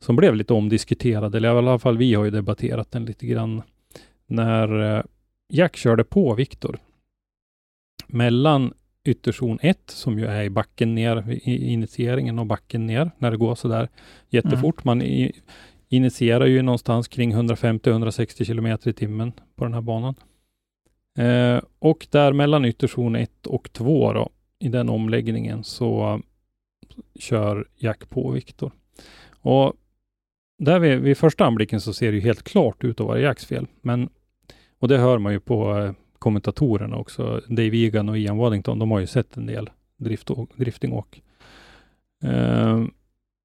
som blev lite omdiskuterad, eller i alla fall vi har ju debatterat den lite grann. När eh, Jack körde på Viktor mellan ytterzon 1, som ju är i backen ner, i initieringen och backen ner, när det går sådär jättefort. Man i, initierar ju någonstans kring 150-160 kilometer i timmen på den här banan. Eh, och där mellan ytterzon 1 och 2 då, i den omläggningen så kör Jack på Viktor. Och där vid, vid första anblicken så ser det ju helt klart ut att vara Jacks fel. Men, och det hör man ju på eh, kommentatorerna också. Dave Egan och Ian Waddington, de har ju sett en del drift och, driftingåk. Eh,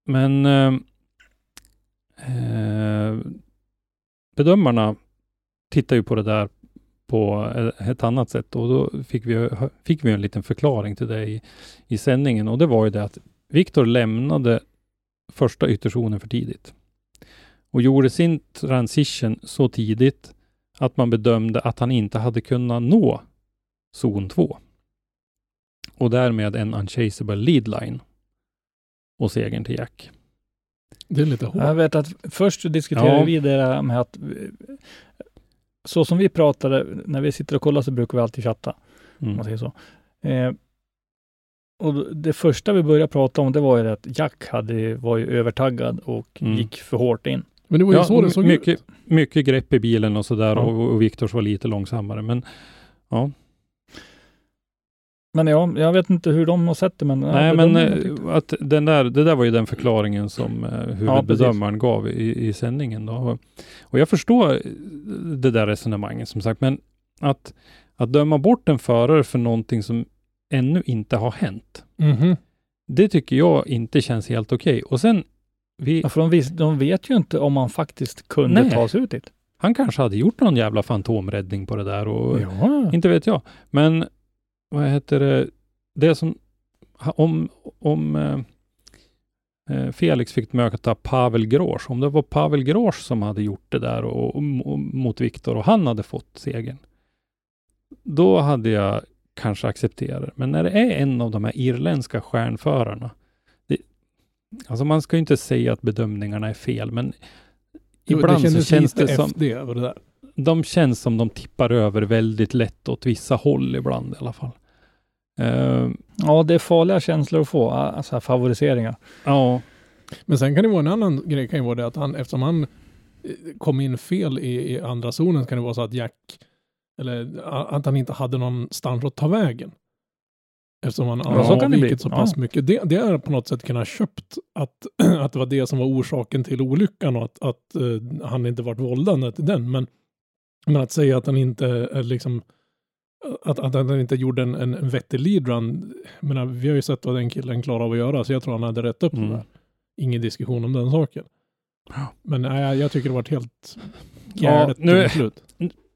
men eh, eh, bedömarna tittar ju på det där på ett annat sätt och då fick vi, fick vi en liten förklaring till det i, i sändningen och det var ju det att Viktor lämnade första ytterzonen för tidigt och gjorde sin transition så tidigt att man bedömde att han inte hade kunnat nå zon 2 och därmed en unchaseable lead line och segern till Jack. Det är lite hårt. Jag vet att först diskuterade Ja. vi det där med att så som vi pratade, när vi sitter och kollar så brukar vi alltid chatta, Mm. man säger så. Eh, och det första vi började prata om, det var ju att Jack hade, var ju övertaggad och Mm. gick för hårt in. Men det var ju så det såg mycket, ut. mycket grepp i bilen och sådär Ja. och, och Viktors var lite långsammare. Men ja, Men ja, jag vet inte hur de har sett det, men... ja, nej men eh, att den där, det där var ju den förklaringen som eh, huvudbedömaren gav i, i sändningen. Då. Och jag förstår eh, det där resonemanget som sagt, men att, att döma bort en förare för någonting som ännu inte har hänt, Mhm. det tycker jag inte känns helt okej. Och sen vi, Ja, för de, vis, de vet ju inte om man faktiskt kunde Nej. ta sig ut dit. han kanske hade gjort någon jävla fantomräddning på det där och Ja. inte vet jag. Men vad heter det, det som, om, om eh, eh, Felix fick möta Pavel Grosch, om det var Pavel Grosch som hade gjort det där och, och, och, mot Viktor och han hade fått segern, då hade jag kanske accepterat det. Men när det är en av de här irländska stjärnförarna, det, alltså man ska ju inte säga att bedömningarna är fel, men Jo, ibland det så känns det som det där. De känns som de tippar över väldigt lätt åt vissa håll ibland i alla fall. Eh, ja, det är farliga känslor att få, alltså favoriseringar. ja, Men sen kan det vara en annan grej, kan ju vara det att han, eftersom han eh, kom in fel i, i andra zonen, kan det vara så att Jack, eller att han inte hade någonstans att ta vägen. Eftersom han Ja, har så bli. avvikit så pass Ja. mycket. Det, det är på något sätt kunnat köpt att, att det var det som var orsaken till olyckan och att, att eh, han inte varit vållande till den. Men, men att säga att han inte är liksom att, att han inte gjorde en, en, en vettig leadrun. Menar, vi har ju sett vad den killen klarar av att göra, så jag tror han hade rätt upp Mm. det där. Ingen diskussion om den saken. Ja. Men nej, jag, tycker det varit helt Ja, galet nu- domslut.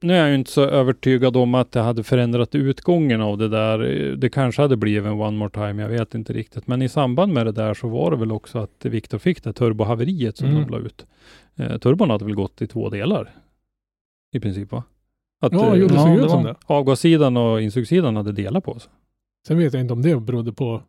nu är jag ju inte så övertygad om att det hade förändrat utgången av det där. Det kanske hade blivit en one more time, jag vet inte riktigt. Men i samband med det där så var det väl också att Viktor fick det turbohaveriet som Mm. de la ut. Eh, turbon hade väl gått i två delar? I princip va? Att Ja, eh, jo, det ja, såg ut som det. avgassidan och insugssidan hade delat på sig. Sen vet jag inte om det berodde på,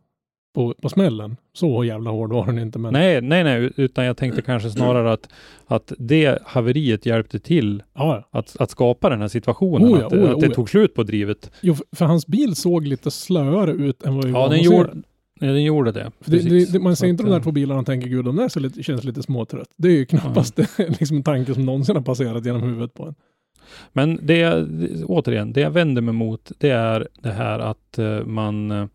på, på smällen. Så jävla hård var den inte. Men Nej, nej, nej, utan jag tänkte kanske snarare att, att det haveriet hjälpte till ja, ja. att, att skapa den här situationen. Oh ja, att, oh ja, att det oh ja. tog slut på drivet. Jo, för- för hans bil såg lite slöare ut än vad vi Ja, var den gjorde, ja, den gjorde det. För Det, det, man ser Så inte att, de där eh, två bilarna och tänker gud, de där ser lite, känns lite småtrött. Det är ju knappast liksom en tanke som någonsin har passerat genom huvudet på en. Men det, jag- återigen, det jag vänder mig mot, det är det här att eh, man, eh,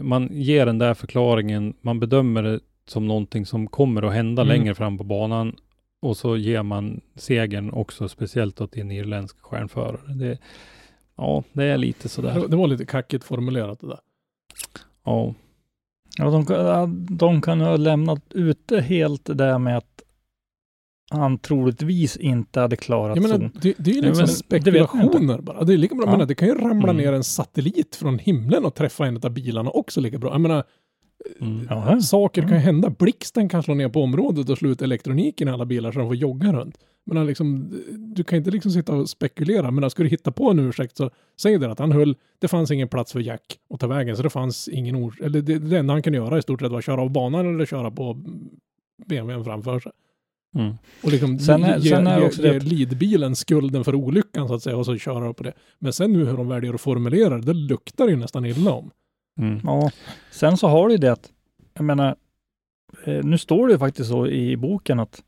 man ger den där förklaringen, man bedömer det som någonting som kommer att hända Mm. längre fram på banan och så ger man segern också speciellt åt en irländsk stjärnförare. Det, ja, det är lite sådär. Det, var lite kackigt formulerat det där. Ja, Ja, de, kan- de kan ha lämnat ute helt det där med att han troligtvis inte hade klarat Jag menar, zon. det, det är ju liksom men spekulationer bara. Det är lika bra, Ja. menar, det kan ju ramla Mm. ner en satellit från himlen och träffa en av bilarna också lika bra. Jag menar, mm. Jaha. saker kan ju Mm. hända. Blixten kan slå ner på området och slå ut elektroniken i alla bilar så de får jogga runt. Men liksom, du kan inte liksom sitta och spekulera. Men ska du hitta på en ursäkt så säg det att han höll, det fanns ingen plats för Jack att ta vägen så det fanns ingen ord, eller det, det enda han kunde göra i stort sett var att köra av banan eller köra på BMWn framför sig. Mm. Och liksom Sen är- ge, sen är ge, också ge det- leadbilen skulden för olyckan så att säga och så köra på det. Men sen nu hur de väljer att formulera det, det luktar ju nästan illa om. Mm. Ja, sen så har du det att, jag menar, eh, nu står det ju faktiskt så i boken att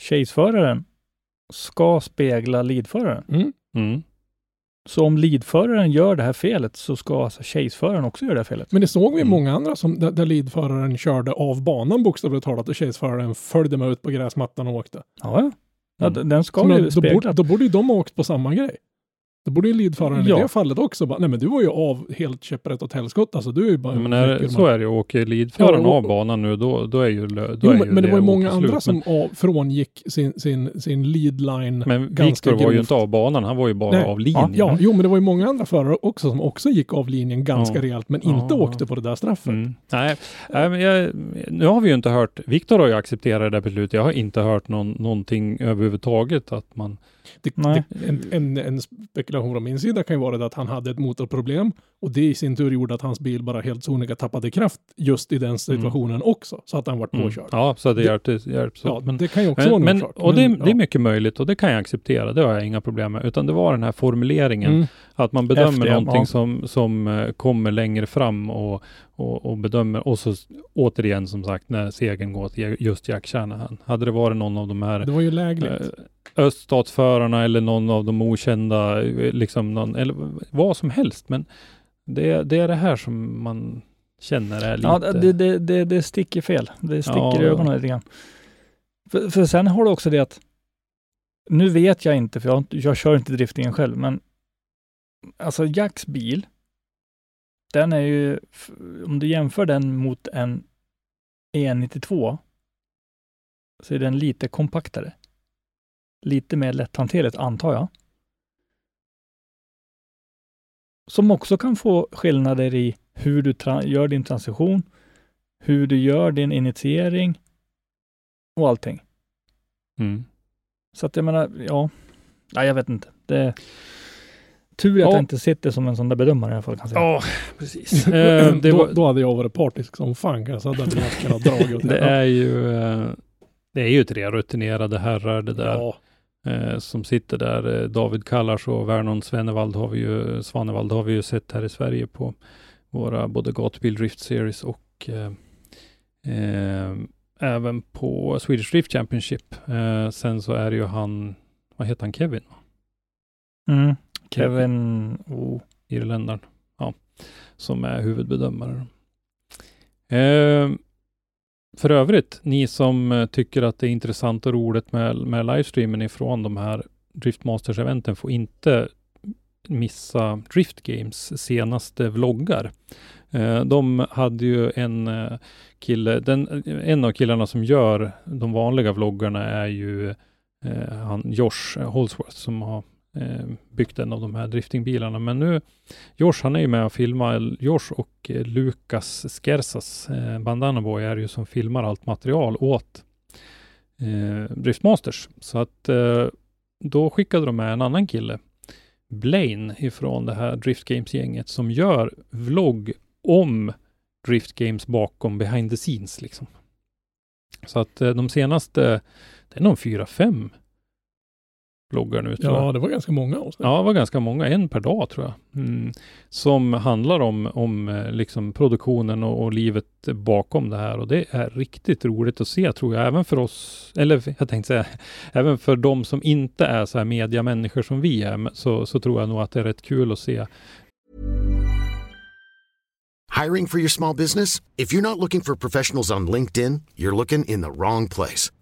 chaseföraren ska spegla leadföraren. Mm. Så om leadföraren gör det här felet så ska alltså chaseföraren också göra det här felet. Men det såg vi Mm. många andra som, där, där leadföraren körde av banan bokstavligt talat och chaseföraren följde med ut på gräsmattan och åkte. Ja, ja. ja Mm. den ska ju då, spegla. borde, då borde ju de ha åkt på samma grej. Då borde ju leadföraren Ja. i det fallet också bara, nej men du var ju av helt käpprätt åt helskott, alltså du är ju bara Ja, en men är, så är det ju. Åker leadföraren Ja, och- av banan nu, då, då är ju, då Jo, är men, ju men det var ju många andra slut. som av, frångick sin, sin, sin leadline Men Viktor var ju inte av banan, han var ju bara Nej. av linjen. Ja, jo, men det var ju många andra förare också som också gick av linjen ganska Ja. rejält, men inte Ja. åkte på det där straffet. Mm. Nej, nej men jag, nu har vi ju inte hört, Viktor har ju accepterat det där beslutet. Jag har inte hört någon, någonting överhuvudtaget att man, Det, det, en, en, en spekulation från min sida kan ju vara det att han hade ett motorproblem och det i sin tur gjorde att hans bil bara helt sonika tappade kraft just i den situationen också, så att han var mm. påkörd. ja så det Det- hjälptes, hjälps Ja. Men, det kan ju också vara men, en men, orsak. och det, Men, det är ja. mycket möjligt och det kan jag acceptera, det har jag inga problem med. Utan det var den här formuleringen, Mm. Att man bedömer ja. någonting Ja. som, som eh, kommer längre fram och, och, och bedömer, och så återigen som sagt när segern går till just Jack Shanahan. Hade det varit någon av de här Det var ju lägligt. eh, öststatsförarna eller någon av de okända, eh, liksom någon, eller vad som helst. Men det, det är det här som man känner är lite... Ja, det, det, det, det sticker fel. Det sticker Ja. i ögonen lite grann. För, för sen har du också det att, nu vet jag inte, för jag, jag kör inte driftingen själv, men alltså Jacks bil, den är ju, om du jämför den mot en E92, så är den lite kompaktare. Lite mer lätthanterligt, antar jag. Som också kan få skillnader i hur du gör din transition, hur du gör din initiering och allting. Mm. Så att jag menar, ja, nej, jag vet inte. Det, tur att Ja. jag inte sitter som en sån där bedömare i alla fall. Kan säga. Ja, precis. Eh, det, då, var, då hade jag varit partisk som fan kanske. Hade jag velat kunna dra åt det är ju eh, det är ju tre rutinerade herrar det där. Ja, eh, som sitter där. Eh, David Kallars och Vernon Svenevald har vi ju, Svanevald har vi ju sett här i Sverige på våra både Gatubil Drift Series och eh, även på Swedish Drift Championship. Sen så är det ju han, vad heter han, Kevin? Mm. Kevin, oh. Irländaren. Ja, som är huvudbedömare. Eh, för övrigt, ni som eh, tycker att det är intressant och roligt med, med livestreamen ifrån de här Driftmasters-eventen får inte missa Drift Games senaste vloggar. Eh, de hade ju en eh, kille, den, en av killarna som gör de vanliga vloggarna är ju han Josh Holsworth som har Eh, byggt en av de här driftingbilarna. Men nu, Josh han är ju med och filmar, Josh och eh, Lukas Skersas, eh, Bandana Boy är ju som filmar allt material åt eh, Driftmasters. Så att eh, då skickade de med en annan kille, Blaine ifrån det här Drift Games-gänget som gör vlogg om Drift Games bakom behind the scenes liksom. Så att eh, de senaste, det är nog fyra, fem vloggar nu tror jag. ja, det var ganska många avsnitt. Ja, det var ganska många, en per dag tror jag. Mm. Som handlar om, om eh, liksom produktionen och, och livet bakom det här. Och det är riktigt roligt att se tror jag, även för oss, eller jag tänkte säga, även för de som inte är så här mediamänniskor som vi är, så, så tror jag nog att det är rätt kul att se. Hiring for your small business? If you're not looking for professionals on LinkedIn, you're looking in the wrong place.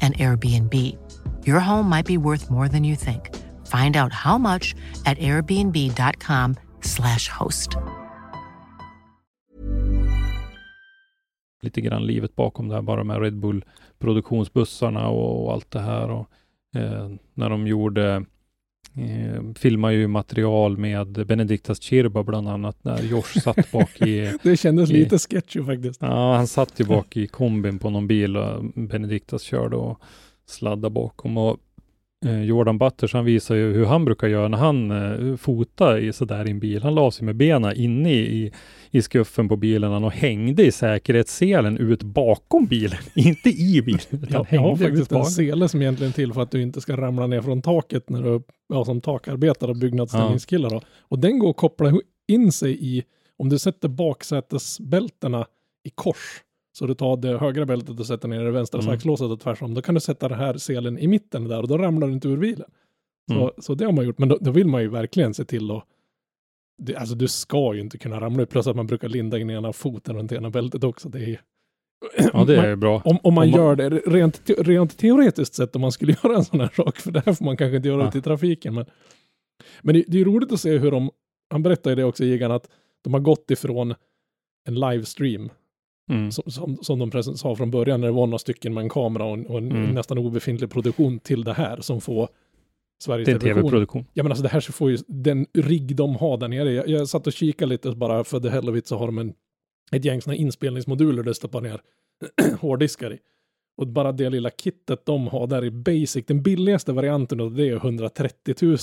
and Airbnb. Your home might be worth more than you think. Find out how much at airbnb.com/slash host. lite grann livet bakom det här, bara med Red Bull produktionsbussarna och, och allt det här. Och, eh, när de gjorde, eh, filmade ju material med Benediktas Chirba bland annat, när Josh satt bak i Det kändes i- lite sketchy faktiskt. Ja, han satt ju bak i kombin på någon bil och Benediktas körde och sladdade bakom. Och Jordan Butters, han visar ju hur han brukar göra när han eh, fotar i sådär i en bil. Han la sig med benen inne i, i skuffen på bilen och hängde i säkerhetsselen ut bakom bilen, inte i bilen. Utan Jag, har faktiskt en sele som egentligen till för att du inte ska ramla ner från taket när du ja, som takarbetare och byggnadsställningskillar. Då. Och den går att koppla in sig i, om du sätter baksätesbältena i kors, så du tar det högra bältet och sätter ner det vänstra Mm. saxlåset och tvärsom, då kan du sätta den här selen i mitten där och då ramlar du inte ur bilen. Så, Mm. så det har man gjort, men då, då vill man ju verkligen se till att det, alltså du ska ju inte kunna ramla ut, plus att man brukar linda in ena foten runt ena bältet också. Det är ju... Ja, det är ju bra. om, om man Om man- gör det rent, rent teoretiskt sett, om man skulle göra en sån här sak, för det här får man kanske inte göra Ja. ute i trafiken. Men, men det, det är ju roligt att se hur de, han berättade det också Gigan, att de har gått ifrån en livestream, Mm. som, som, som de sa från början, när det var några stycken med en kamera och en, och en Mm. nästan obefintlig produktion, till det här som får Sveriges Det är en tv-produktion. Ja men alltså det här så får ju den rigg de har där nere. Jag, jag satt och kikade lite bara för the hell of it så har de en, ett gäng sådana inspelningsmoduler där det stoppar ner hårddiskar i. Och bara det lilla kittet de har där i basic, den billigaste varianten av det är 130 000.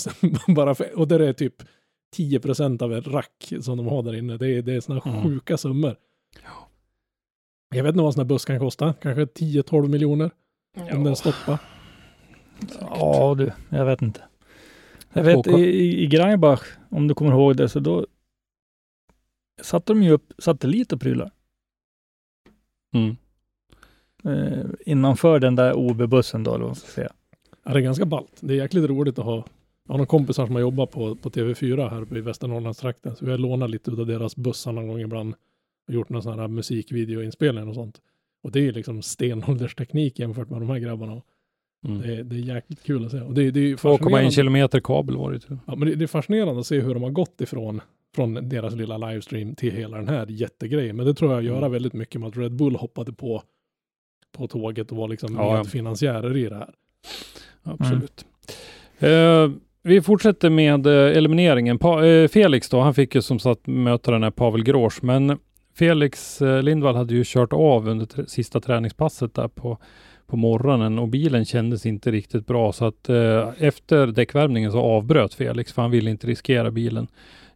bara för, och där är typ 10% av ett rack som de har där inne. Det är, det är sådana Mm. sjuka summor. Jag vet inte vad en sån här buss kan kosta. Kanske 10-12 miljoner. Om den stoppar. Ja du, jag vet inte. Jag vet i, i, i om du kommer ihåg det, så då satte de ju upp satellit och prylar. Mm. Eh, innanför den där OB-bussen då, eller vad man ska säga. Ja, det är ganska ballt. Det är jäkligt roligt att ha. Jag har några kompisar som har jobbat på, på TV4 här uppe i Västernorrlandstrakten. Så vi har lånat lite av deras bussar någon gång ibland. Och gjort någon sån här musikvideoinspelning och sånt. Och det är liksom stenåldersteknik jämfört med de här grabbarna. Mm. Det, är, det är jäkligt kul att se. Och det, det är ju 2,1 fascinerande. kilometer kabel var det ju. Ja, men det, det är fascinerande att se hur de har gått ifrån från deras lilla livestream till hela den här jättegrejen. Men det tror jag gör Mm. väldigt mycket med att Red Bull hoppade på, på tåget och var liksom Ja, medfinansiärer i det här. Absolut. Eh, vi fortsätter med eh, elimineringen. Pa- eh, Felix då, han fick ju som sagt möta den här Pavel Grosch, men Felix eh, Lindvall hade ju kört av under sista träningspasset där på, på morgonen och bilen kändes inte riktigt bra så att eh, efter däckvärmningen så avbröt Felix för han ville inte riskera bilen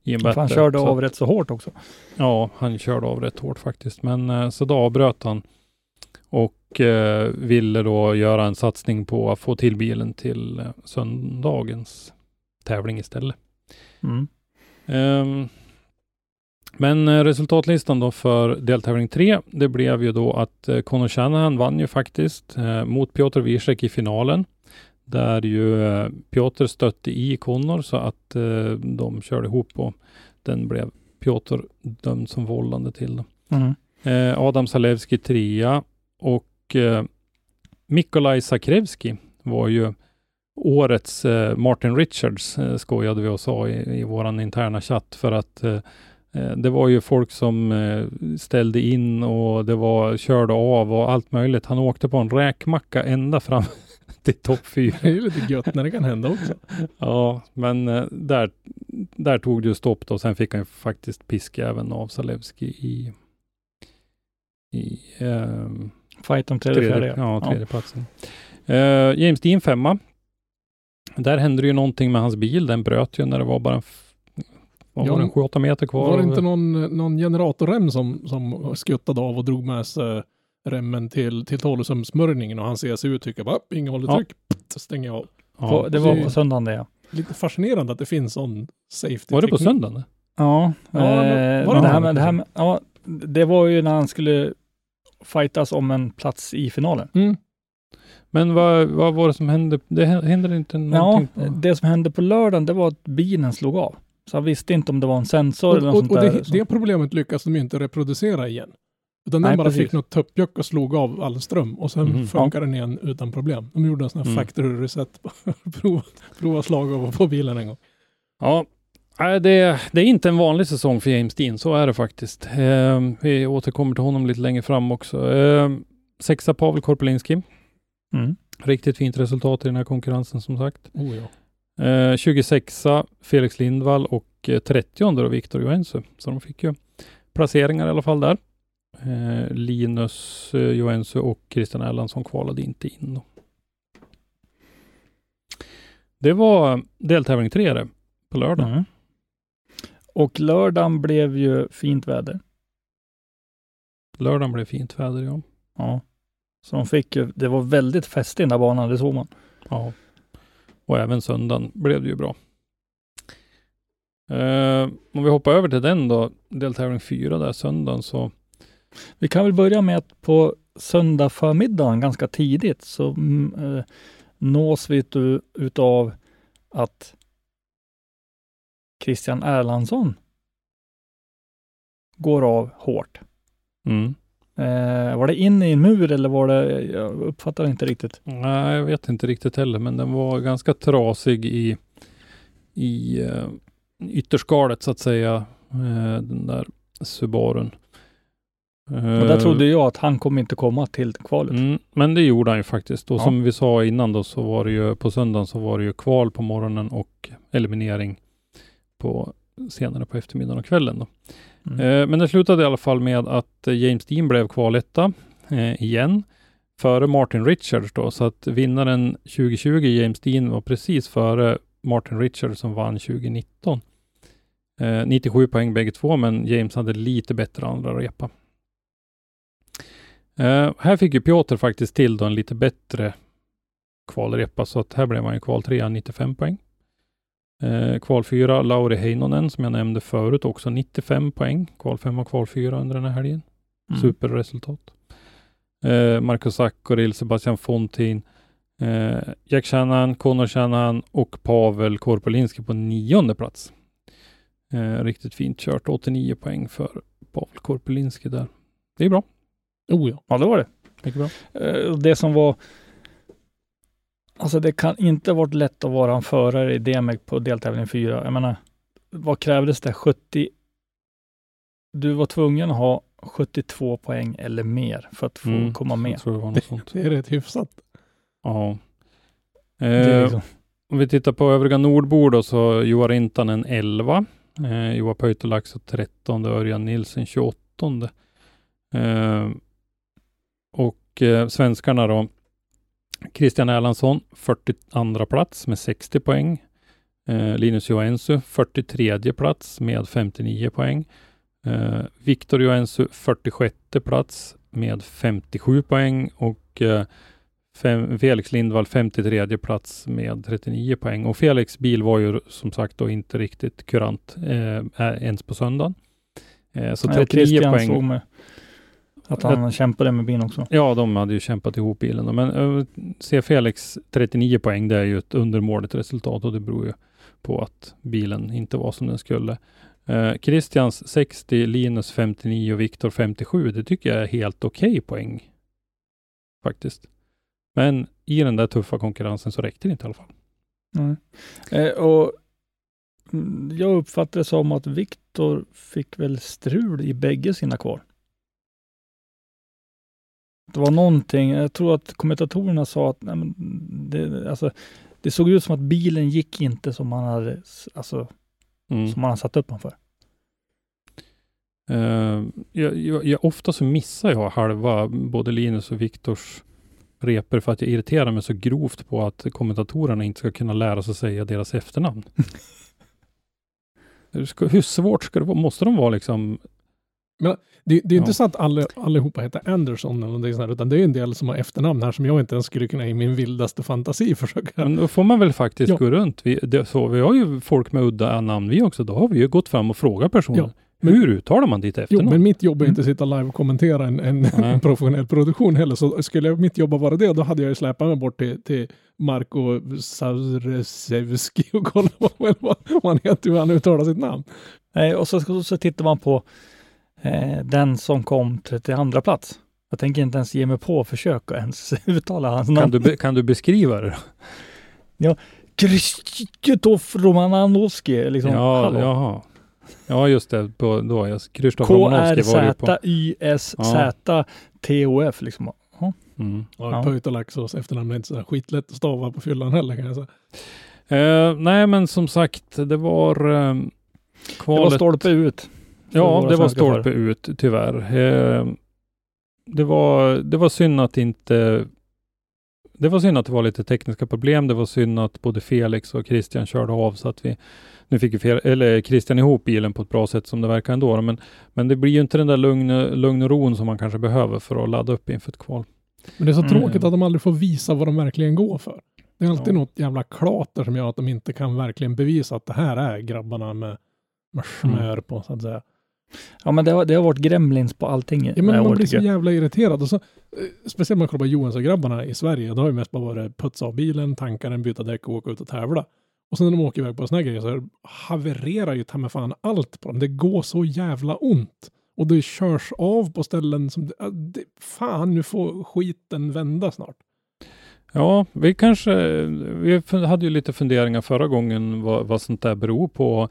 i en han körde Så av att- rätt så hårt också. Ja, han körde av rätt hårt faktiskt. Men eh, så då avbröt han och eh, ville då göra en satsning på att få till bilen till eh, söndagens tävling istället. Mm. Ehm, men eh, resultatlistan då för deltävling 3, det blev ju då att eh, Conor Shanahan vann ju faktiskt eh, mot Piotr Wiesek i finalen. Där ju eh, Piotr stötte i Conor så att eh, de körde ihop och den blev Piotr dömd som vållande till. Mm. Eh, Adam Zalewski trea och eh, Mikolaj Sakrevski var ju årets eh, Martin Richards eh, skojade vi och sa i, i våran interna chatt för att eh, eh, det var ju folk som eh, ställde in och det var körde av och allt möjligt. Han åkte på en räkmacka ända fram till topp fyra. Det är ju lite gött när det kan hända också. Ja, men eh, där, där tog det ju stopp då. Sen fick han ju faktiskt piska även av Zalewski i, i ehm, Fight om tredje, fjärde. ja, tredje platsen. Eh, James Dean femma. Där hände det ju någonting med hans bil. Den bröt ju när det var bara en vad Ja, var det, en 7-8 meter kvar. Var det inte någon, någon generatorrem som, som skuttade av och drog med sig remmen till, till tolvsumssmörjningen och han ser sig ut tycker bara, inga hålletryck, ja. stänger jag av. Ja. På, det var det- på söndagen det ja. Lite fascinerande att det finns sån safety Var det på söndagen? Ja, Ja, eh, var det det, här han? med, det här med, ja, det var ju när han skulle fightas om en plats i finalen. Mm. Men vad, vad var det som hände? Det hä- hände inte Ja, någonting? på... det som hände på lördagen, det var att bilen slog av. Så han visste inte om det var en sensor eller Och, något och, sånt och där. det, det problemet lyckas de ju inte reproducera igen. Utan den bara precis. fick något tuppjuck och slog av all ström och sen Mhm. funkar den igen utan problem. De gjorde en sån här Mm. factory reset. prova, prova slag av på bilen en gång. Ja, det, det är inte en vanlig säsong för James Dean, så är det faktiskt. Eh, vi återkommer till honom lite längre fram också. Eh, sexa Pavel Korpelinski. Mm. Riktigt fint resultat i den här konkurrensen som sagt. Oh, ja. Eh, 26 Felix Lindvall och eh, 30 då Viktor Joensuu. Så de fick ju placeringar i alla fall där. Eh, Linus eh, Joensuu och Christian Erlandsson kvalade inte in då. Det var deltävling 3 det, på lördag. Mm. Och lördagen blev ju fint väder. Lördagen blev fint väder ja. Ja. Så de fick ju, det var väldigt fest i den där banan, det såg man. Ja. Och även söndagen blev det ju bra. Eh, om vi hoppar över till den då, deltävling 4 där söndagen så Vi kan väl börja med att på söndag förmiddagen ganska tidigt så mm, eh, nås vi ut, utav att Christian Erlandsson går av hårt. mm. Eh, var det in i en mur eller var det, jag uppfattar inte riktigt. Nej, jag vet inte riktigt heller, men den var ganska trasig i, i uh, ytterskalet så att säga. Eh, den där Subarun. Och där trodde jag att han kommer inte komma till kvalet. Mm, men det gjorde han ju faktiskt. Och Ja. som vi sa innan då så var det ju på söndagen så var det ju kval på morgonen och eliminering på senare på eftermiddagen och kvällen då. Mm. Eh, men det slutade i alla fall med att eh, James Dean blev kvaletta eh, igen. före Martin Richards då, så att vinnaren 2020, James Dean, var precis före Martin Richards som vann 2019. Eh, 97 poäng bägge två, men James hade lite bättre andra repa. Eh, här fick ju Piotr faktiskt till då en lite bättre kvalrepa, så att här blev han ju kval 3, 95 poäng. Eh, kval 4, Lauri Heinonen, som jag nämnde förut, också 95 poäng. Kval 5 och kval 4 under den här helgen. Mm. Superresultat. Eh, Marcus Zakoril, Sebastian Fontin, eh, Jack Shanahan, Conor Shanahan och Pavel Korpolinski på nionde plats. Eh, riktigt fint kört. 89 poäng för Pavel Korpolinski där. Det är bra. Oh ja. Ja, det var det. Mycket bra. Eh, Det som var... Alltså det kan inte ha varit lätt att vara en förare i DMEC på deltävling 4. Jag menar, vad krävdes det? 70... Du var tvungen att ha 72 poäng eller mer för att få Mm, komma med. Jag tror det var något sånt. Det är rätt hyfsat. Ja. Det är Eh, liksom, Om vi tittar på övriga nordbord då, så Joa Rintanen 11, eh, Joa Pöytolaxo 13, Örjan Nilsen 28. Eh, och eh, svenskarna då, Christian Erlandsson 42 plats med 60 poäng. Eh, Linus Joensuu 43 plats med 59 poäng. Eh, Viktor Joensuu 46 plats med 57 poäng och eh, Fem, Felix Lindvall 53 plats med 39 poäng och Felix bil var ju som sagt då inte riktigt kurant eh, ens på söndagen. Eh, så Nej, och 39 Christian poäng. såg med att han kämpade med bilen också. Ja, de hade ju kämpat ihop bilen. då. Men uh, se Felix 39 poäng, det är ju ett undermåligt resultat och det beror ju på att bilen inte var som den skulle. Uh, Christians 60, Linus 59 och Viktor 57. Det tycker jag är helt okej poäng. Faktiskt. Men i den där tuffa konkurrensen så räckte det inte i alla fall. Nej. Eh, och mm, jag uppfattar det som att Viktor fick väl strul i bägge sina kval. Det var någonting, jag tror att kommentatorerna sa att nej, men det, alltså, det såg ut som att bilen gick inte som man hade, alltså, Mm. som man hade satt upp den för. Eh, jag, jag, jag, ofta så missar jag halva både Linus och Viktors reper för att jag irriterar mig så grovt på att kommentatorerna inte ska kunna lära sig säga deras efternamn. Hur ska, hur svårt ska det vara? Måste de vara liksom... Det, det är ju Ja. inte så att alla, allihopa heter Anderson eller någonting sånt här, utan det är en del som har efternamn här som jag inte ens skulle kunna i min vildaste fantasi försöka. Men då får man väl faktiskt Ja. gå runt. Vi, det, så, vi har ju folk med udda namn vi också. Då har vi ju gått fram och frågat personen. Ja, men- hur uttalar man ditt Jo, efternamn? men mitt jobb är inte att sitta live och kommentera en, en, en professionell produktion heller. Så skulle mitt jobb vara det, då hade jag ju släpat mig bort till, till Marko Saresevski och kolla vad, vad, vad han heter, hur han uttalar sitt namn. Nej, och så, så tittar man på eh, den som kom 32 plats. Jag tänker inte ens ge mig på att försöka ens uttala hans namn. kan, du, kan du beskriva det? då? Krzysztof Romanowski. Liksom, ja, hallå. jaha. Ja, just det. På, då, jag, Krzysztof Romanowski var det ju på. K-R-Z-Y-S-Z-T-O-F. Liksom. Ja. Mm. Ja, Ja. Pöytalaxos efternamn är inte så skitlätt att stava på fyllan heller kan jag säga. Eh, nej, men som sagt, det var eh, Det kvalet. var stolpe ut. Ja, det var stolpe ut tyvärr. Eh, det, var, det var synd att inte... Det var synd att det var lite tekniska problem. Det var synd att både Felix och Christian körde av så att vi... Nu fick ju fel, eller Christian ihop bilen på ett bra sätt som det verkar ändå. Men, men det blir ju inte den där lugn, lugn och ron som man kanske behöver för att ladda upp inför ett kval. Men det är så Mm. tråkigt att de aldrig får visa vad de verkligen går för. Det är alltid Ja. något jävla klater som gör att de inte kan verkligen bevisa att det här är grabbarna med, med smör Mm. på så att säga. Ja, men det har, det har varit gremlins på allting. Ja, det men man året, blir så jävla irriterad. Och så, eh, speciellt om man kollar på Johansson-grabbarna i Sverige. Då har ju mest bara varit putsa av bilen, tanka den, byta däck och åka ut och tävla. Och sen när de åker iväg på såna här grejer så havererar ju ta mig fan allt på dem. Det går så jävla ont. Och det körs av på ställen som... det- det, fan, nu får skiten vända snart. Ja, vi kanske... Vi hade ju lite funderingar förra gången vad, vad sånt där beror på.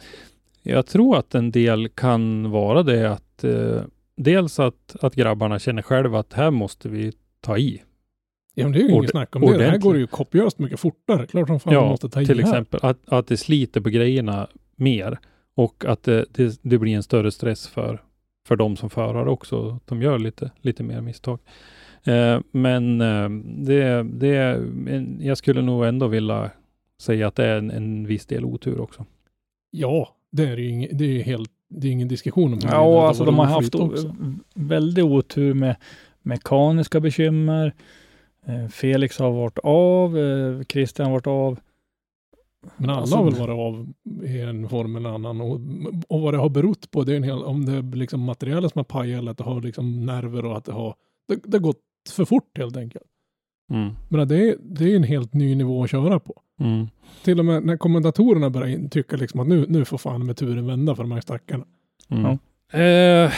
Jag tror att en del kan vara det att eh, dels att, att grabbarna känner själva att här måste vi ta i. Ja, men det är ju Ord- inget snack om det. Det här ordentligt. går ju kopiöst mycket fortare. Klart som fan man måste ta i till här. exempel. Att, att det sliter på grejerna mer och att det, det, det blir en större stress för, för de som förare också. De gör lite, lite mer misstag. Eh, men eh, det, det, jag skulle nog ändå vilja säga att det är en, en viss del otur också. Ja, det är ju ing, det är helt, det är ingen diskussion om det. Ja, alltså de har haft oflyt o- väldigt otur med mekaniska bekymmer. Eh, Felix har varit av, eh, Christian har varit av. Men alla Alltså- har väl varit av i en form eller annan. Och, och vad det har berott på, det är en hel, om det är liksom materialet som har pajat eller att det har liksom nerver och att det har, det, det har gått för fort helt enkelt. Mm. Men det är, det är en helt ny nivå att köra på. Mm. Till och med när kommentatorerna börjar tycka liksom att nu, nu får fan med turen vända för de här stackarna. Mm. Ja. Eh,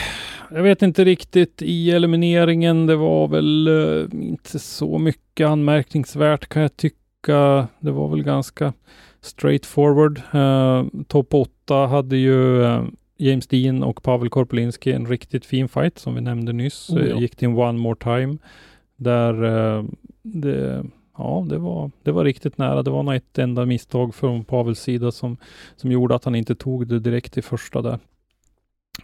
jag vet inte riktigt i elimineringen. Det var väl eh, inte så mycket anmärkningsvärt kan jag tycka. Det var väl ganska straight forward. Eh, Topp 8 hade ju eh, James Dean och Pavel Korpelinski en riktigt fin fight som vi nämnde nyss. Oh, ja. Eh, gick till en one more time. Där eh, det, ja, det var, det var riktigt nära. Det var nog ett enda misstag från Pavels sida som, som gjorde att han inte tog det direkt i första där.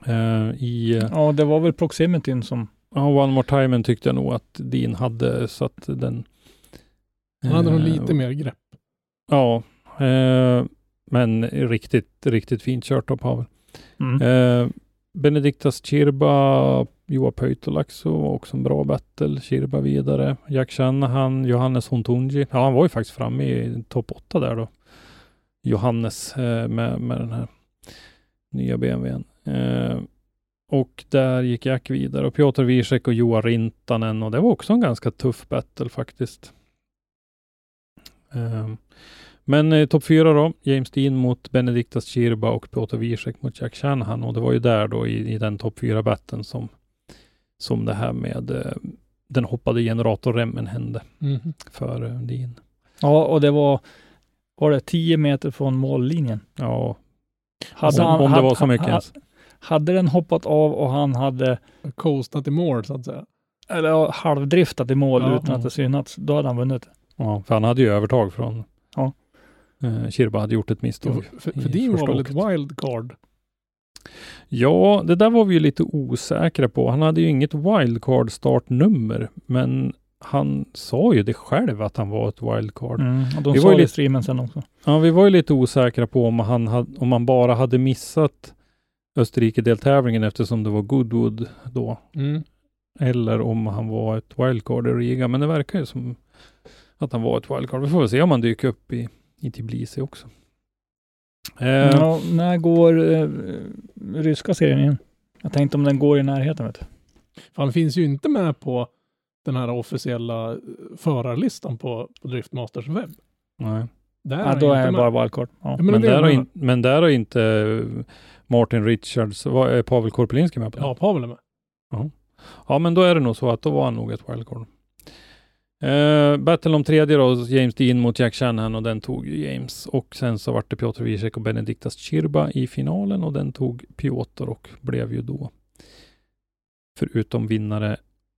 Eh, I eh, Ja, det var väl proximityn som... ja, One More Time tyckte jag nog att Dean hade så att den... Han hade nog eh, lite mer grepp. Ja, men riktigt, riktigt fint kört av Pavel. Mm. Benediktas Chirba, Joa Pöytolaxo var också en bra battle. Kirba vidare. Jack Shanahan, Johannes Hontunji. Ja, han var ju faktiskt framme i topp 8 där då. Johannes eh, med, med den här nya BMWn. Eh, och där gick Jack vidare och Piotr Wiesek och Joa Rintanen och det var också en ganska tuff battle faktiskt. Eh, men eh, topp fyra då, James Dean mot Benediktas Kirba och Piotr Wiesek mot Jack Shanahan och det var ju där då i, i den topp fyra batten som, som det här med eh, den hoppade generatorremmen hände Mhm. för eh, Dean. Ja, och det var... Var det 10 meter från mållinjen? Ja, Hade om, han- om det hade- var så mycket ha- ens. Hade den hoppat av och han hade Coastat i mål så att säga. eller ja, halvdriftat i mål Ja. utan att det synats, då hade han vunnit. Ja, för han hade ju övertag från Ja. Eh, Chirba hade gjort ett misstag. För, i för Dean var väl ett wildcard? Ja, det där var vi ju lite osäkra på. Han hade ju inget wildcard startnummer, men han sa ju det själv att han var ett wildcard. Mm. De Vi sa var ju det i lite- streamen sen också. Ja, vi var ju lite osäkra på om han, hade, om han bara hade missat Österrike-deltävlingen eftersom det var Goodwood då, Mm. eller om han var ett wildcard i Riga. Men det verkar ju som att han var ett wildcard. Vi får väl se om han dyker upp i, i Tbilisi också. Eh, Ja, när går eh, ryska serien igen? Jag tänkte om den går i närheten. Vet du. För han finns ju inte med på den här officiella eh, förarlistan på, på Driftmasters webb. nej. Där Ja, då är det bara wildcard. Ja. Ja, Men, men det är där har in, men där har inte eh, Martin Richards, vad är Pavel Korpelinski med på det? Ja, Pavel är med. Ja, men då är det nog så att då var han nog ett wildcard. Uh, battle om tredje då, James Dean mot Jack Shanahan och den tog ju James. Och sen så vart det Piotr Wiesek och Benediktas Chirba i finalen och den tog Piotr och blev ju då förutom vinnare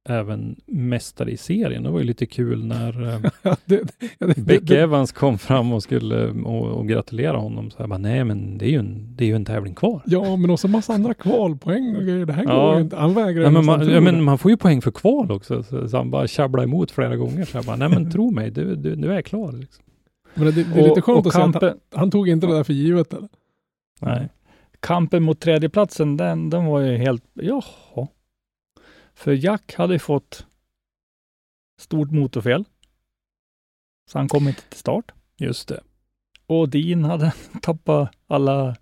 även mästare i serien. Det var ju lite kul när eh, Ja, det, ja, det, Beck det, Evans kom fram och skulle och, och gratulera honom. Så jag bara, nej men det är ju en, det är ju en tävling kvar. ja, men också massa andra kvalpoäng och grejer. Det här Ja. går ju inte. Han vägrar Ja, men, man, ja, men man får ju poäng för kval också. Så, så han bara tjabblade emot flera gånger. Så jag bara, nej men tro mig, du, du, du är klar. Liksom. Men det, det är lite skönt att se att han, kampen, han tog inte det där för givet. Eller? Nej. kampen mot tredjeplatsen, den, den var ju helt, jaha. För Jack hade fått stort motorfel. Så han kom inte till start. Just det. Och Dean hade tappat alla.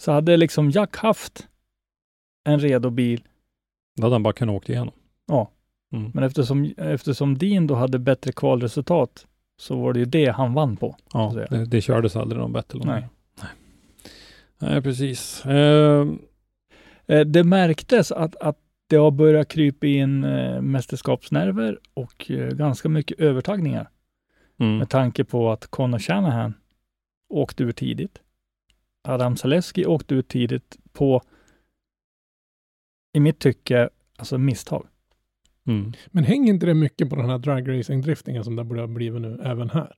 Så hade liksom Jack haft en redo bil. Då hade han bara kunnat åka igenom. Ja. Mm. Men eftersom, eftersom Dean då hade bättre kvalresultat så var det ju det han vann på. Ja, det, det kördes aldrig någon battle om Nej. Nej. Nej, precis. Eh, Det märktes att, att det har börjat krypa in eh, mästerskapsnerver och eh, ganska mycket övertagningar. mm. Med tanke på att Conor Shanahan åkte ur tidigt. Adam Zaleski åkte ut tidigt på, i mitt tycke, alltså misstag. Mm. Men hänger inte det mycket på den här dragracing-driftingen som det börjar bli nu även här?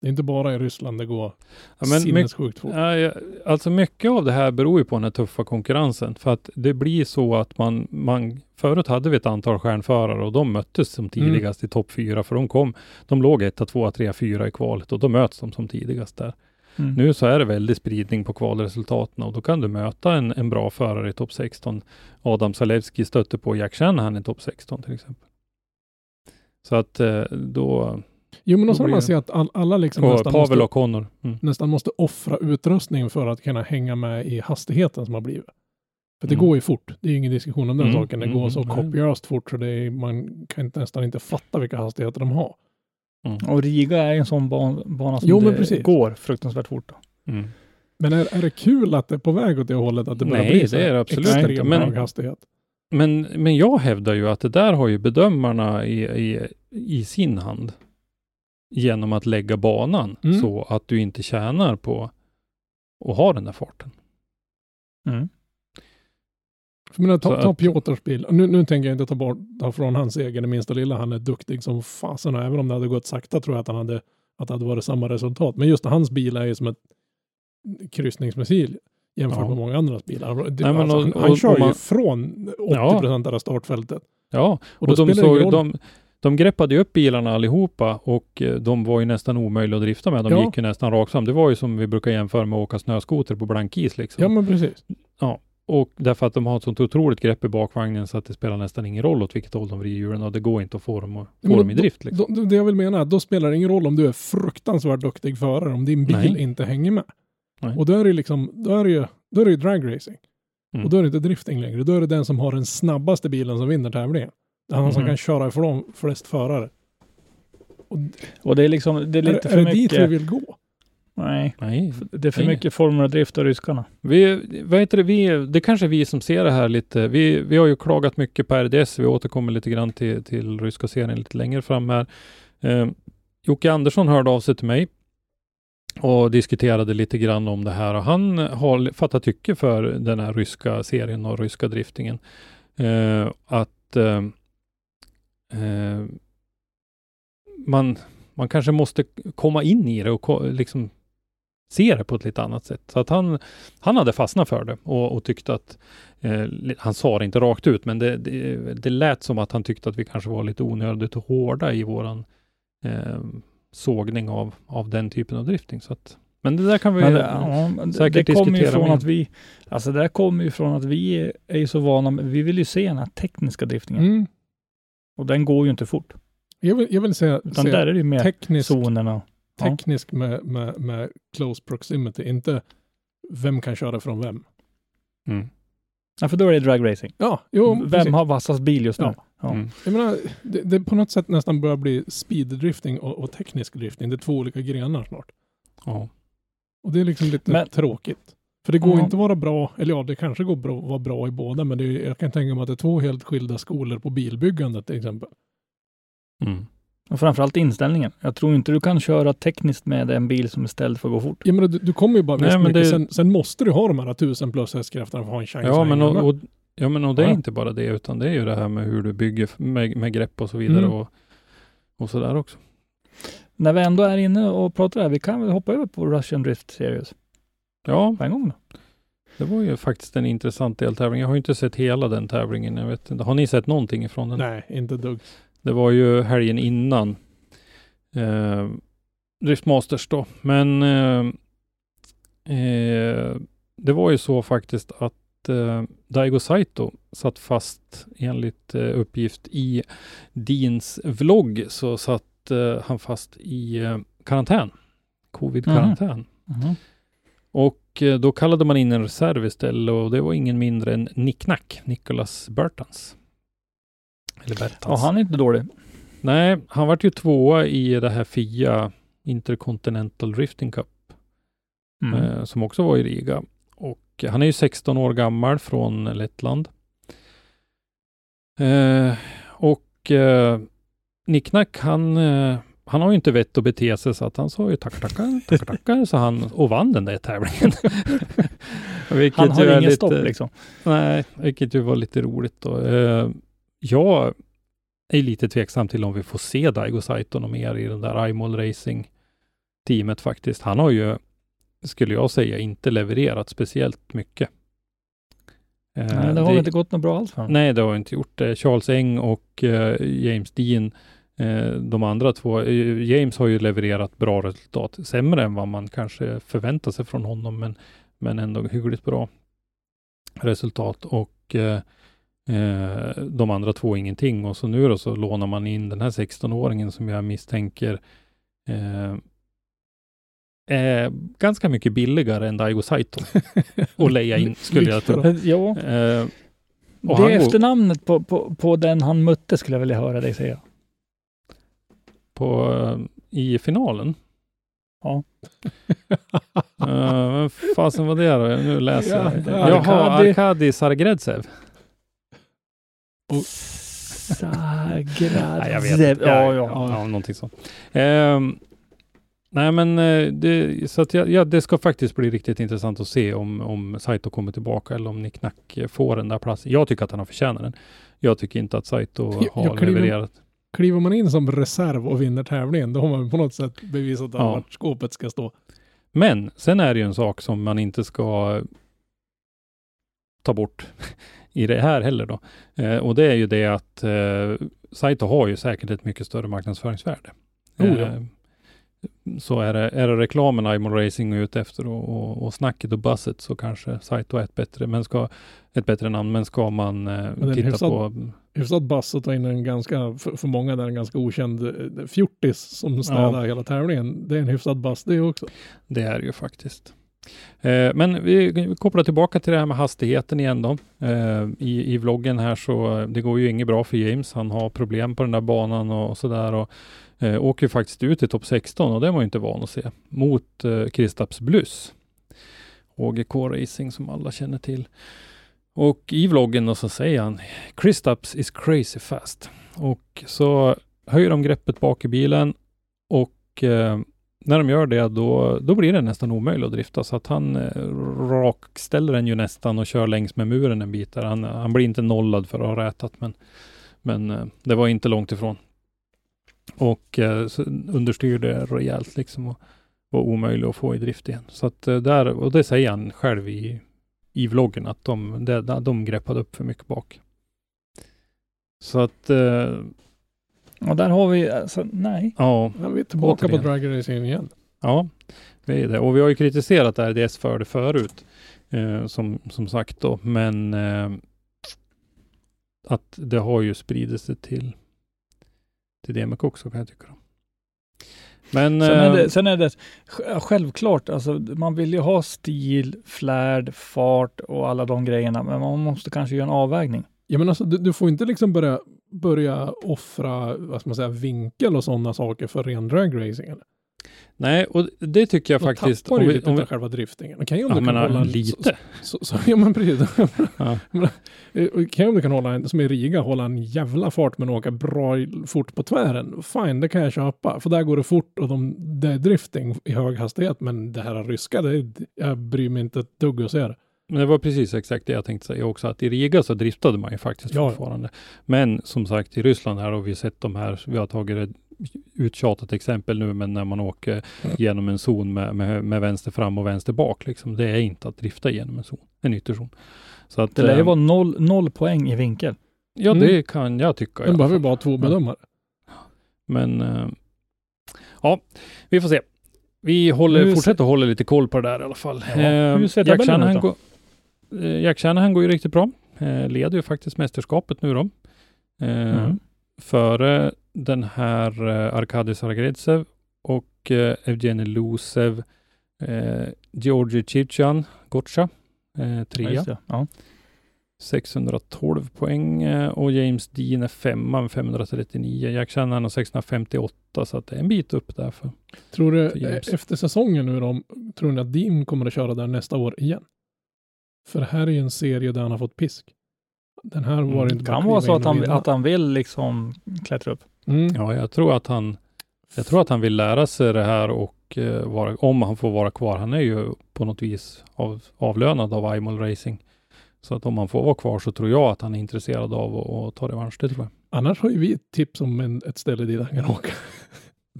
Det är inte bara i Ryssland det går Ja, men sinnessjukt fort. ja, alltså mycket av det här beror ju på den här tuffa konkurrensen. För att det blir så att man, man Förut hade vi ett antal stjärnförare och de möttes som tidigast i topp fyra, för de kom, de låg etta, tvåa, trea, fyra i kvalet och då möts de som tidigast där. Mm. Nu så är det väldigt spridning på kvalresultaten och då kan du möta en, en bra förare i topp 16. Adam Zalewski stötte på Jack Shanahan i topp 16 till exempel. Så att eh, då... Jo, men också när man ser att all, alla liksom Och nästan, Pavel måste, och Connor. Mm. nästan måste offra utrustning för att kunna hänga med i hastigheten som har blivit. För det Mm. går ju fort. Det är ju ingen diskussion om den Mm, saken. Det mm, går så nej. kopiöst fort så det är, man kan inte, nästan inte fatta vilka hastigheter de har. Och Riga är en sån ban, bana som Jo, men det precis. går fruktansvärt fort. Då. Mm. Men är, är det kul att det är på väg åt det hållet? Att det börjar Nej, bli det är det absolut inte, men- hög hastighet? Men, men jag hävdar ju att det där har ju bedömarna i, i, i sin hand. Genom att lägga banan Mm. så att du inte tjänar på att ha den där farten. Mm. För menar, ta, ta Piotrs bil. Nu, nu tänker jag inte ta bort ta från hans egen det minsta lilla. Han är duktig som fasen och även om det hade gått sakta tror jag att han hade att det hade varit samma resultat. Men just hans bil är ju som ett kryssningsmissil jämfört Ja. med många andras bilar. Det, Nej, men alltså, och- han, och- han kör och man- ju från 80 procent av startfältet. Ja, Och och, då de, spelar det ingen såg, roll. de, de greppade ju upp bilarna allihopa och eh, de var ju nästan omöjliga att drifta med. De Ja. gick ju nästan rakt fram. Det var ju som vi brukar jämföra med att åka snöskoter på blank is liksom. Ja men precis. Och därför att de har ett sånt otroligt grepp i bakvagnen så att det spelar nästan ingen roll åt vilket håll de vrider hjulen och det går inte att få dem, att, få då- dem i drift. Liksom. Då, det jag vill mena är att då spelar det ingen roll om du är fruktansvärt duktig förare om din bil Nej. inte hänger med. Nej. Och då är det liksom, då är det ju, då är det ju dragracing. Mm. Och då är det inte drifting längre. Då är det den som har den snabbaste bilen som vinner tävlingen. Är han som Mm. kan köra ifrån flest förare. Och Och det är liksom, det är lite är, för är det dit mycket. vi vill gå? Nej, Nej. det är för Nej. mycket Drift och ryskarna. Vi, vad heter det, vi, det kanske är vi som ser det här lite. Vi, vi har ju klagat mycket på RDS. Vi återkommer lite grann till, till ryska serien lite längre fram här. Eh, Jocke Andersson hörde av sig till mig och diskuterade lite grann om det här och han har fattat tycke för den här ryska serien och ryska driftingen. Eh, att eh, eh, man, man kanske måste komma in i det och ko- liksom se det på ett lite annat sätt. Så att han, han hade fastnat för det och, och tyckte att, eh, han sa det inte rakt ut, men det, det, det lät som att han tyckte att vi kanske var lite onödigt hårda i våran eh, sågning av, av den typen av drifting. Så att, men det där kan vi Men ja, det, säkert det kommer ju diskutera från mer. att vi, alltså det där kommer ju från att vi är, är ju så vana med, vi vill ju se den här tekniska driftingen. Mm. Och den går ju inte fort. Jag, vill, jag vill säga, Utan säga där är det mer teknisk, zonerna. Ja. teknisk med, med, med close proximity, inte vem kan köra från vem. Mm. Ja, för då är det dragracing. Ja, jo, Vem precis. har vassast bil just nu? Ja. Ja. Mm. Jag menar, det, det på något sätt nästan börjar bli speeddrifting och, och teknisk drifting. Det är två olika grenar snart. Ja. Och det är liksom lite Men- tråkigt. För det går Ja. inte att vara bra, eller ja, det kanske går bra att vara bra i båda, men det är, jag kan tänka mig att det är två helt skilda skolor på bilbyggandet till exempel. Mm. Och framförallt inställningen. Jag tror inte du kan köra tekniskt med en bil som är ställd för att gå fort. Jag menar, du, du kommer ju bara Nej, men det- sen, sen måste du ha de här tusen plus hästkrafterna för att ha en chans Ja, men och, och, ja, men och det är Ja. inte bara det, utan det är ju det här med hur du bygger med, med grepp och så vidare Mm. och, och så där också. När vi ändå är inne och pratar här, vi kan väl hoppa över på Russian Drift Series Ja, på en gång då. det var ju faktiskt en intressant deltävling. Jag har ju inte sett hela den tävlingen. Jag vet inte. Har ni sett någonting ifrån den? Nej, inte dugg. Det var ju helgen innan eh, Drift Masters då. Men eh, eh, det var ju så faktiskt att eh, Daigo Saito satt fast enligt eh, uppgift i Deans vlogg så satt eh, han fast i eh, karantän. Covid-karantän. Mhm. Och eh, då kallade man in en reserv istället och det var ingen mindre än Nicknack, Nicholas Bertans. Eller Bertans. Ja, han är inte dålig. Nej, han vart ju tvåa i det här FIA Intercontinental Drifting Cup Mm. eh, som också var i Riga. Och han är ju 16 år gammal från Lettland. Eh, och eh, Nicknack han, eh, han har ju inte vett att bete sig så att han sa ju tack tackar, tackar tackar, så han och vann den där tävlingen. Han har ju lite- stopp liksom. Nej, vilket ju var lite roligt då. Eh, jag är lite tveksam till om vi får se Daigo Saito mer i den där iMall Racing teamet faktiskt. Han har ju, skulle jag säga, inte levererat speciellt mycket. Eh, Nej, det har väl inte gått något bra alls för honom. Nej, det har inte gjort. Eh, Charles Eng och eh, James Dean, de andra två. eh, James har ju levererat bra resultat. Sämre än vad man kanske förväntar sig från honom, men, men ändå hyggligt bra resultat. Och eh, eh, de andra två ingenting. Och så nu då så lånar man in den här 16-åringen som jag misstänker eh, är ganska mycket billigare än Daigo Saito att leja in, skulle jag tro. Ja, Eh, och det efternamnet på, på, på den han mötte skulle jag vilja höra dig säga. På, eh, i finalen. Ja. Uh, vem fasen var det då? Nu läser jag. Ja, Jaha, Arkadi- Sargredsev. Vet inte. Ja, ja. ja, någonting sånt. Ehm, nej, men eh, det, så att jag, ja, det ska faktiskt bli riktigt intressant att se om, om Saito kommer tillbaka eller om Nick Nack får den där platsen. Jag tycker att han har förtjänat den. Jag tycker inte att Saito Jag- har jag kliver- levererat. Kliver man in som reserv och vinner tävlingen, då har man på något sätt bevisat att Ja. vart skåpet ska stå. Men sen är det ju en sak som man inte ska ta bort i det här heller då. Eh, och det är ju det att eh, Saito har ju säkert ett mycket större marknadsföringsvärde. Oh, ja. Eh, så är det, är det reklamen Imo Racing är ute efter och, och, och snacket och busset så kanske Saito är ett bättre, men ska, ett bättre namn. Men ska man eh, det är en titta hyfsad- på Hyfsat bass att ta in en ganska, för, för många där en ganska okänd eh, fjortis som städar hela tävlingen. Det är en hyfsad bass det också. Det är det ju faktiskt. Eh, men vi, vi kopplar tillbaka till det här med hastigheten igen då. Eh, i, I vloggen här så, det går ju inget bra för James. Han har problem på den där banan och sådär och eh, åker ju faktiskt ut i topp 16 och det är man ju inte van att se. Mot eh, Kristaps Bluss. HGK Racing som alla känner till. Och i vloggen så säger han Kristaps is crazy fast. Och så höjer de greppet bak i bilen och eh, när de gör det, då, då blir det nästan omöjligt att drifta. Så att han eh, rakställer den ju nästan och kör längs med muren en bit där. Han, han blir inte nollad för att ha rätat, men, men eh, det var inte långt ifrån. Och eh, understyrde rejält liksom och var omöjlig att få i drift igen. Så att eh, där, och det säger han själv i, i vloggen, att de, de, de greppade upp för mycket bak. Så att, eh, Och där har vi, alltså, nej. ja. Vi är tillbaka Återigen. på drag racing igen. Ja, det är det. Och vi har ju kritiserat RDS för det förut, eh, som, som sagt då, men eh, att det har ju spridit sig till, till DMK också kan jag tycka. Men, Sen är eh, det, sen är det sj- självklart, alltså, man vill ju ha stil, flärd, fart och alla de grejerna, men man måste kanske göra en avvägning. Ja, men alltså, du, du får inte liksom börja, börja offra vad man säga, vinkel och sådana saker för ren drag racing. Eller? Nej, och det tycker jag Då faktiskt. tappar om ju vi- lite om vi- själva driftingen. Okej om Ja, du kan men hålla lite. Så, så, ja, men precis. Ja. Eh, Okej om du kan hålla en, som i Riga, hålla en jävla fart men åka bra fort på tvären. Fine, det kan jag köpa. För där går det fort och de, det är drifting i hög hastighet. Men det här ryska, det, jag bryr mig inte ett dugg att se det. Men det var precis exakt det jag tänkte säga också, att i Riga så driftade man ju faktiskt Ja. fortfarande. Men som sagt, i Ryssland här har vi sett de här, vi har tagit ett uttjatat exempel nu, men när man åker genom en zon med, med, med vänster fram och vänster bak, liksom, det är inte att drifta genom en zon, en ytterzon. Så att, Det lär ju eh, vara noll, noll poäng i vinkel. ja, Mm. det kan jag tycka. alla behöver bara två bedömare. Men eh, ja, vi får se. Vi håller, Hur fortsätter att hålla lite koll på det där i alla fall. Ja, Eh, hur ser Jack tabellen ut Shanahan då? går, eh, Jack Shanahan går ju riktigt bra. Eh, leder ju faktiskt mästerskapet nu då. Eh, Mm. Före den här eh, Arkadi Saragredsev och eh, Evgenij Lusev, eh, Georgi Chivchan, Gotcha, eh, Ja, trea. det. Ja. 612 poäng eh, och James Dean är femma med 539. Jack Shanahan har 658 så att det är en bit upp där. För. Tror du För eh, efter säsongen nu då, tror ni att Dean kommer att köra där nästa år igen? För här är ju en serie där han har fått pisk. Den här var Mm, inte kan vara så att han, att han vill liksom klättra upp. Mm. Ja, jag tror att han jag tror att han vill lära sig det här och eh, vara, om han får vara kvar. Han är ju på något vis av, avlönad av Imol Racing. Så att om han får vara kvar så tror jag att han är intresserad av att, att ta revansch. Det tror jag. Annars har ju vi ett tips om en, ett ställe dit han kan åka.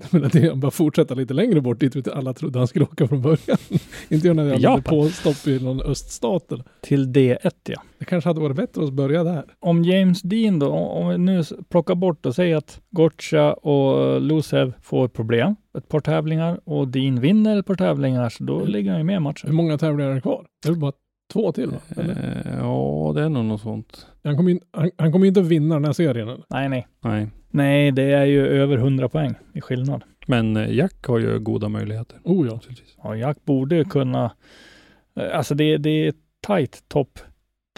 Men att det bara fortsätta lite längre bort dit alla trodde han skulle åka från början. Inte något jävla Japan. påstopp i någon öststat eller. Till D1 ja. Det kanske hade varit bättre att börja där. Om James Dean då, om vi nu plockar bort och säger att Gotcha och Lusev får problem ett par tävlingar och Dean vinner ett par tävlingar så då ligger han ju med i Hur matchen. många tävlingar är det kvar? Det är bara två till va? Eller? Eh, ja, det är nog något sånt. Han kommer ju han, han kommer ju inte att vinna den här serien. Eller? Nej, nej. Nej. Nej, det är ju över 100 poäng i skillnad. Men eh, Jack har ju goda möjligheter. Oh ja. Ja, Jack borde kunna... eh, Alltså det, det är tajt topp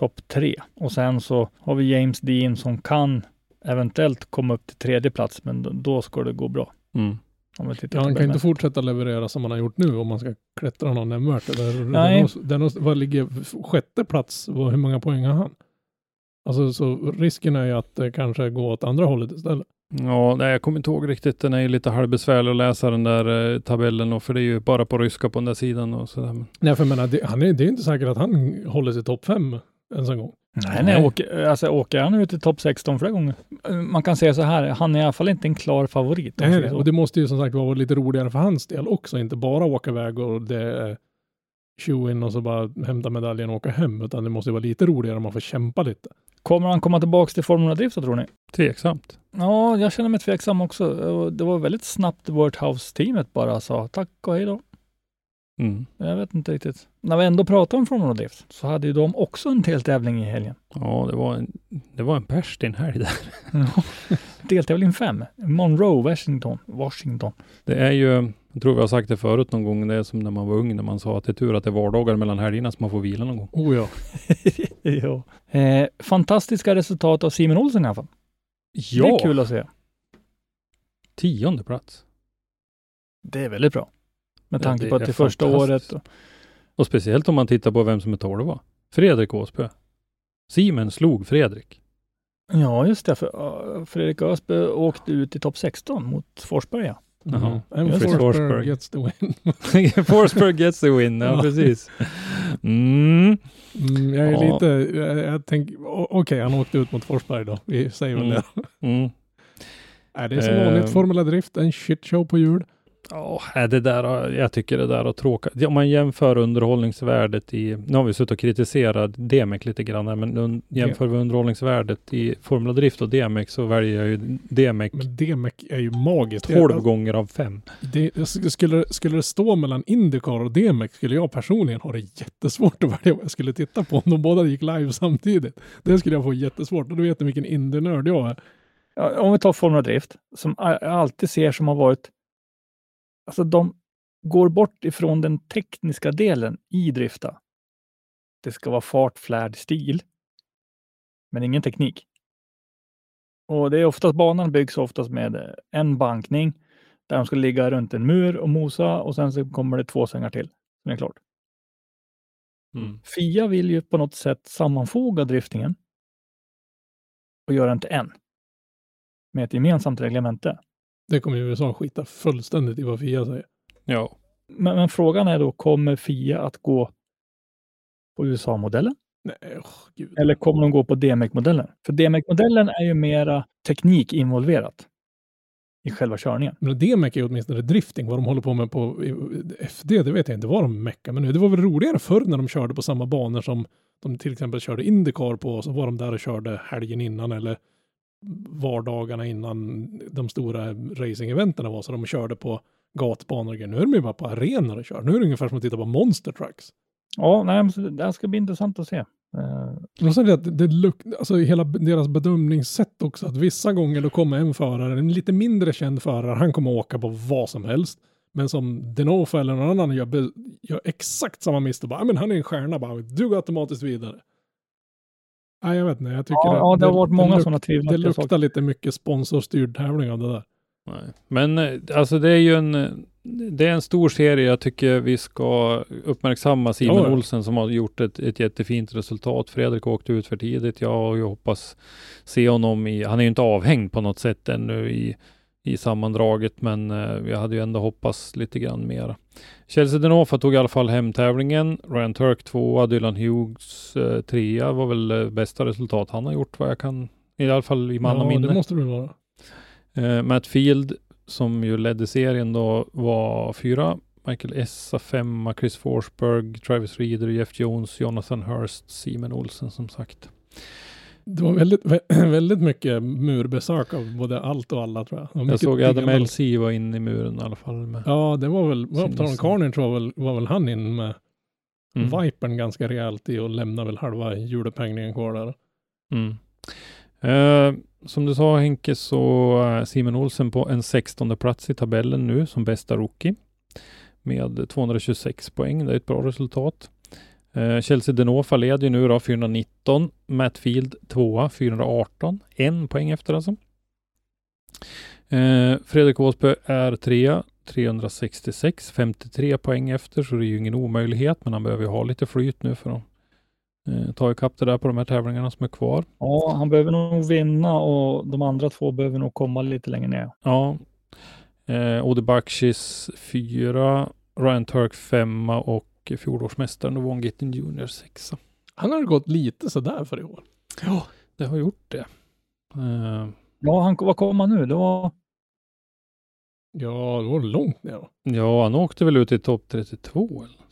top tre. Och sen så har vi James Dean som kan eventuellt komma upp till tredje plats, men då, då ska det gå bra. Mm. Om Ja, han kan inte fortsätta leverera som han har gjort nu om man ska klättra någon nämnvärt. Nej. Vad ligger sjätte plats? Vad, hur många poäng har han? Alltså så risken är ju att det kanske går åt andra hållet istället. Ja, nej, jag kommer inte ihåg riktigt. Den är ju lite halvbesvärlig att läsa den där eh, tabellen och för det är ju bara på ryska på den där sidan och sådär. Nej, för jag menar, det, han är, det är inte säkert att han håller sig topp fem en gång. Nej, nej, åker, alltså, åker han ut i topp 16 flera gånger? Man kan säga så här, han är i alla fall inte en klar favorit. Nej, nej. Och det måste ju som sagt vara lite roligare för hans del också. Inte bara åka iväg och det shoe in och så bara hämta medaljen och åka hem. Utan det måste ju vara lite roligare om man får kämpa lite. Kommer han komma tillbaka till Formula Drift så tror ni? tveksamt. Ja, jag känner mig tveksam också. Det var väldigt snabbt Worthouse-teamet bara sa tack och hej då. Mm. Jag vet inte riktigt. När vi ändå pratar om Formula Drift så hade ju de också en deltävling i helgen. Ja, det var en, det var en pers din helg där. Deltävling 5, Monroe, Washington. Washington. Det är ju, jag tror vi har sagt det förut någon gång, det är som när man var ung, när man sa att det är tur att det är vardagar mellan helgerna så man får vila någon gång. Oh ja. ja. eh, fantastiska resultat av Simon Olsen i alla fall. Det är kul att se. Tionde plats. Det är väldigt bra. Med tanke på att är det är första året. Och speciellt om man tittar på vem som är tolva. Fredrik Åsbö. Simon slog Fredrik. Ja, just det. För, uh, Fredrik Ösbö åkte ut i topp 16 mot Forsberg. Ja. Jaha. Det. Forsberg Forsberg. gets the win. Forsberg gets the win, ja Ja. precis. Mm. Mm, jag är Ja. lite, jag, jag tänker, okej han åkte ut mot Forsberg då. Vi säger väl Mm. det. Mm. Nej, det är som Eh. vanligt, Formula Drift, en shitshow på hjul. Ja, det där, har- jag tycker det där är tråkigt. Om man jämför underhållningsvärdet i, nu har vi suttit och kritiserat DMEC lite grann, här, men un, jämför vi underhållningsvärdet i Formula Drift och DMEC så väljer jag ju DMEC Men DMEC är ju magiskt. 12 Det- gånger av 5. Det, skulle, skulle det stå mellan Indycar och DMEC skulle jag personligen ha det jättesvårt att välja vad jag skulle titta på om de båda gick live samtidigt. Det skulle jag få jättesvårt och du vet ni vilken Indy-nörd jag är. Ja, Om vi tar Formula Drift, som jag alltid ser som har varit... Alltså de går bort ifrån den tekniska delen i drifta. Det ska vara fart, flärd, stil. Men ingen teknik. Och det är oftast, banan byggs oftast med eh, en bankning där de ska ligga runt en mur och mosa och sen så kommer det två svängar till. Sen är det klart. Mm. Fia vill ju på något sätt sammanfoga driftingen och göra den till en. Med ett gemensamt reglemente. Det kommer ju USA skita fullständigt i vad Fia säger. Ja. Men, men frågan är då, kommer Fia att gå på USA-modellen? Nej, åh, gud. Eller kommer de gå på DMEC-modellen? För DMEC-modellen är ju mera teknik involverat i själva körningen. Men DMEC är ju åtminstone drifting. Vad de håller på med på FD, det vet jag inte vad de meckar med nu. Det var väl roligare förr när de körde på samma banor som de till exempel körde Indycar på. Så var de där och körde helgen innan eller vardagarna innan de stora racing-eventen var. Så de körde på gatbanor och grejer. Nu är de ju bara på arenor och kör. Nu är det ungefär som att titta på Monster Trucks. Ja, nej, det här ska bli intressant att se. Eh, Och sen är det att det luk- alltså hela deras bedömningssätt också, att vissa gånger då kommer en förare, en lite mindre känd förare, han kommer åka på vad som helst. Men som Denofa eller någon annan gör, gör exakt samma misstag, bara, "Ja, men han är en stjärna, bara, du går automatiskt vidare. Nej, jag vet inte, jag tycker Ja, att ja, det har varit många luk- sådana Det tvivelaktiga luktar saker. lite mycket sponsorstyrd tävling av det där. Nej. Men eh, alltså det är ju en, det är en stor serie. Jag tycker vi ska uppmärksamma Simon Ja, ja. Olsen som har gjort ett, ett jättefint resultat. Fredrik åkte ut för tidigt. Jag ju hoppas se honom i, han är ju inte avhängd på något sätt ännu i, i sammandraget, men eh, jag hade ju ändå hoppats lite grann mera. Chelsea Denofa tog i alla fall hem tävlingen. Ryan Turk tvåa, Dylan Hughes eh, trea var väl eh, bästa resultat han har gjort vad jag kan, i alla fall i man och Ja, det måste det vara. Eh, Matt Field som ju ledde serien då var fyra. Michael Essa femma, Chris Forsberg, Travis Reeder, Jeff Jones, Jonathan Hurst, Simon Olsen som sagt. Det var väldigt, vä- väldigt mycket murbesök av både allt och alla tror jag. Jag såg Adam. LC var inne i muren i alla fall. Med. Ja, det var väl, Sin tal om. Carnage var väl, var väl han in med Mm. Vipern ganska rejält i och lämnar väl halva hjulupphängningen kvar där. Mm. Eh, som du sa Henke så är Simon Olsen på en 16 plats i tabellen nu som bästa rookie med 226 poäng. Det är ett bra resultat. Eh, Chelsea Denofa leder ju nu då 419. Matt Field tvåa 418. En poäng efter alltså. Eh, Fredrik Åsbö är trea 366, 53 poäng efter, så det är ju ingen omöjlighet, men han behöver ju ha lite flyt nu för att eh, ta ikapp det där på de här tävlingarna som är kvar. Ja, han behöver nog vinna och de andra två behöver nog komma lite längre ner. Ja. Eh, Ode Bakshis fyra, Ryan Turk femma och fjolårsmästaren Wong Gittin Junior sexa. Han har gått lite sådär för i år. Ja, det har gjort det. Eh, Ja, han, vad kom han nu? Det var, Ja, det var långt ner. då. ja, han åkte väl ut i topp 32 eller något.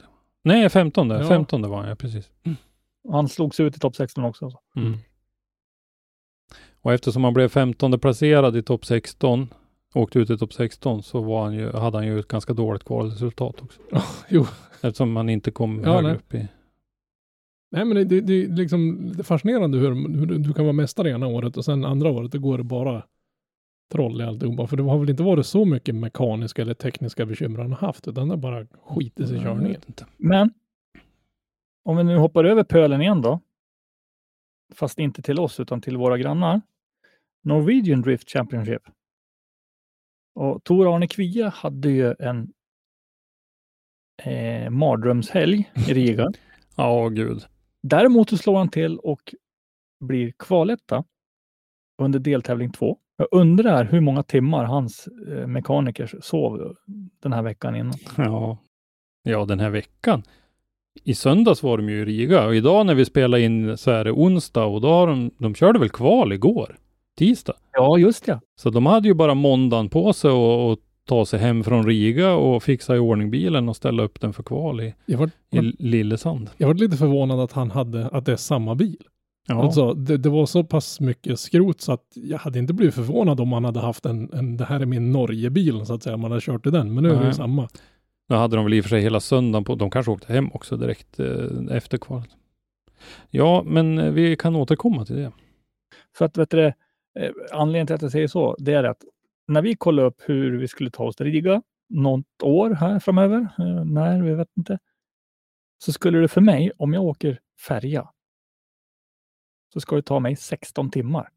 Nej, 15. Ja. 15 var han, ja precis. han slogs ut i topp 16 också. Alltså. Mm. Och eftersom han blev 15 placerad i topp 16, åkte ut i topp 16, så var han ju, hade han ju ett ganska dåligt kvalresultat också. Jo. Eftersom han inte kom Ja, högre nej. upp i... Nej, men det, det, det är liksom det är fascinerande hur, hur du- kan vara mästare ena året och sen andra året, då går det bara troll i alltihopa. För det har väl inte varit så mycket mekaniska eller tekniska bekymmer han har haft, utan det är bara skit i sig Jag körningen. Men om vi nu hoppar över pölen igen då. Fast inte till oss utan till våra grannar. Norwegian Drift Championship. Och Tor Arne Kvia hade ju en eh, mardrömshelg i Riga. Ja, gud. Däremot så slår han till och blir kvaletta under deltävling två. Jag undrar hur många timmar hans eh, mekaniker sov den här veckan innan. Ja. ja, den här veckan. I söndags var de ju i Riga och idag när vi spelar in så är det onsdag och då har de, de körde väl kval igår, tisdag. Ja, just det. Så de hade ju bara måndagen på sig och, och ta sig hem från Riga och fixa i ordning bilen och ställa upp den för kval i, Jag var, i Lillesand. jag var lite förvånad att han hade, att det är samma bil. Ja, Alltså, det, det var så pass mycket skrot så att jag hade inte blivit förvånad om han hade haft en, en det här är min Norgebil så att säga, man hade kört i den. Men nu är det ju Nej. samma. då hade de väl i och för sig hela söndagen på, de kanske åkte hem också direkt eh, efter kvalet. Ja, men eh, vi kan återkomma till det. För att vet du, det, eh, anledningen till att jag säger så, det är att när vi kollade upp hur vi skulle ta oss till Riga något år här framöver, eh, när, vi vet inte, så skulle det för mig, om jag åker färja, så ska det ta mig 16 timmar.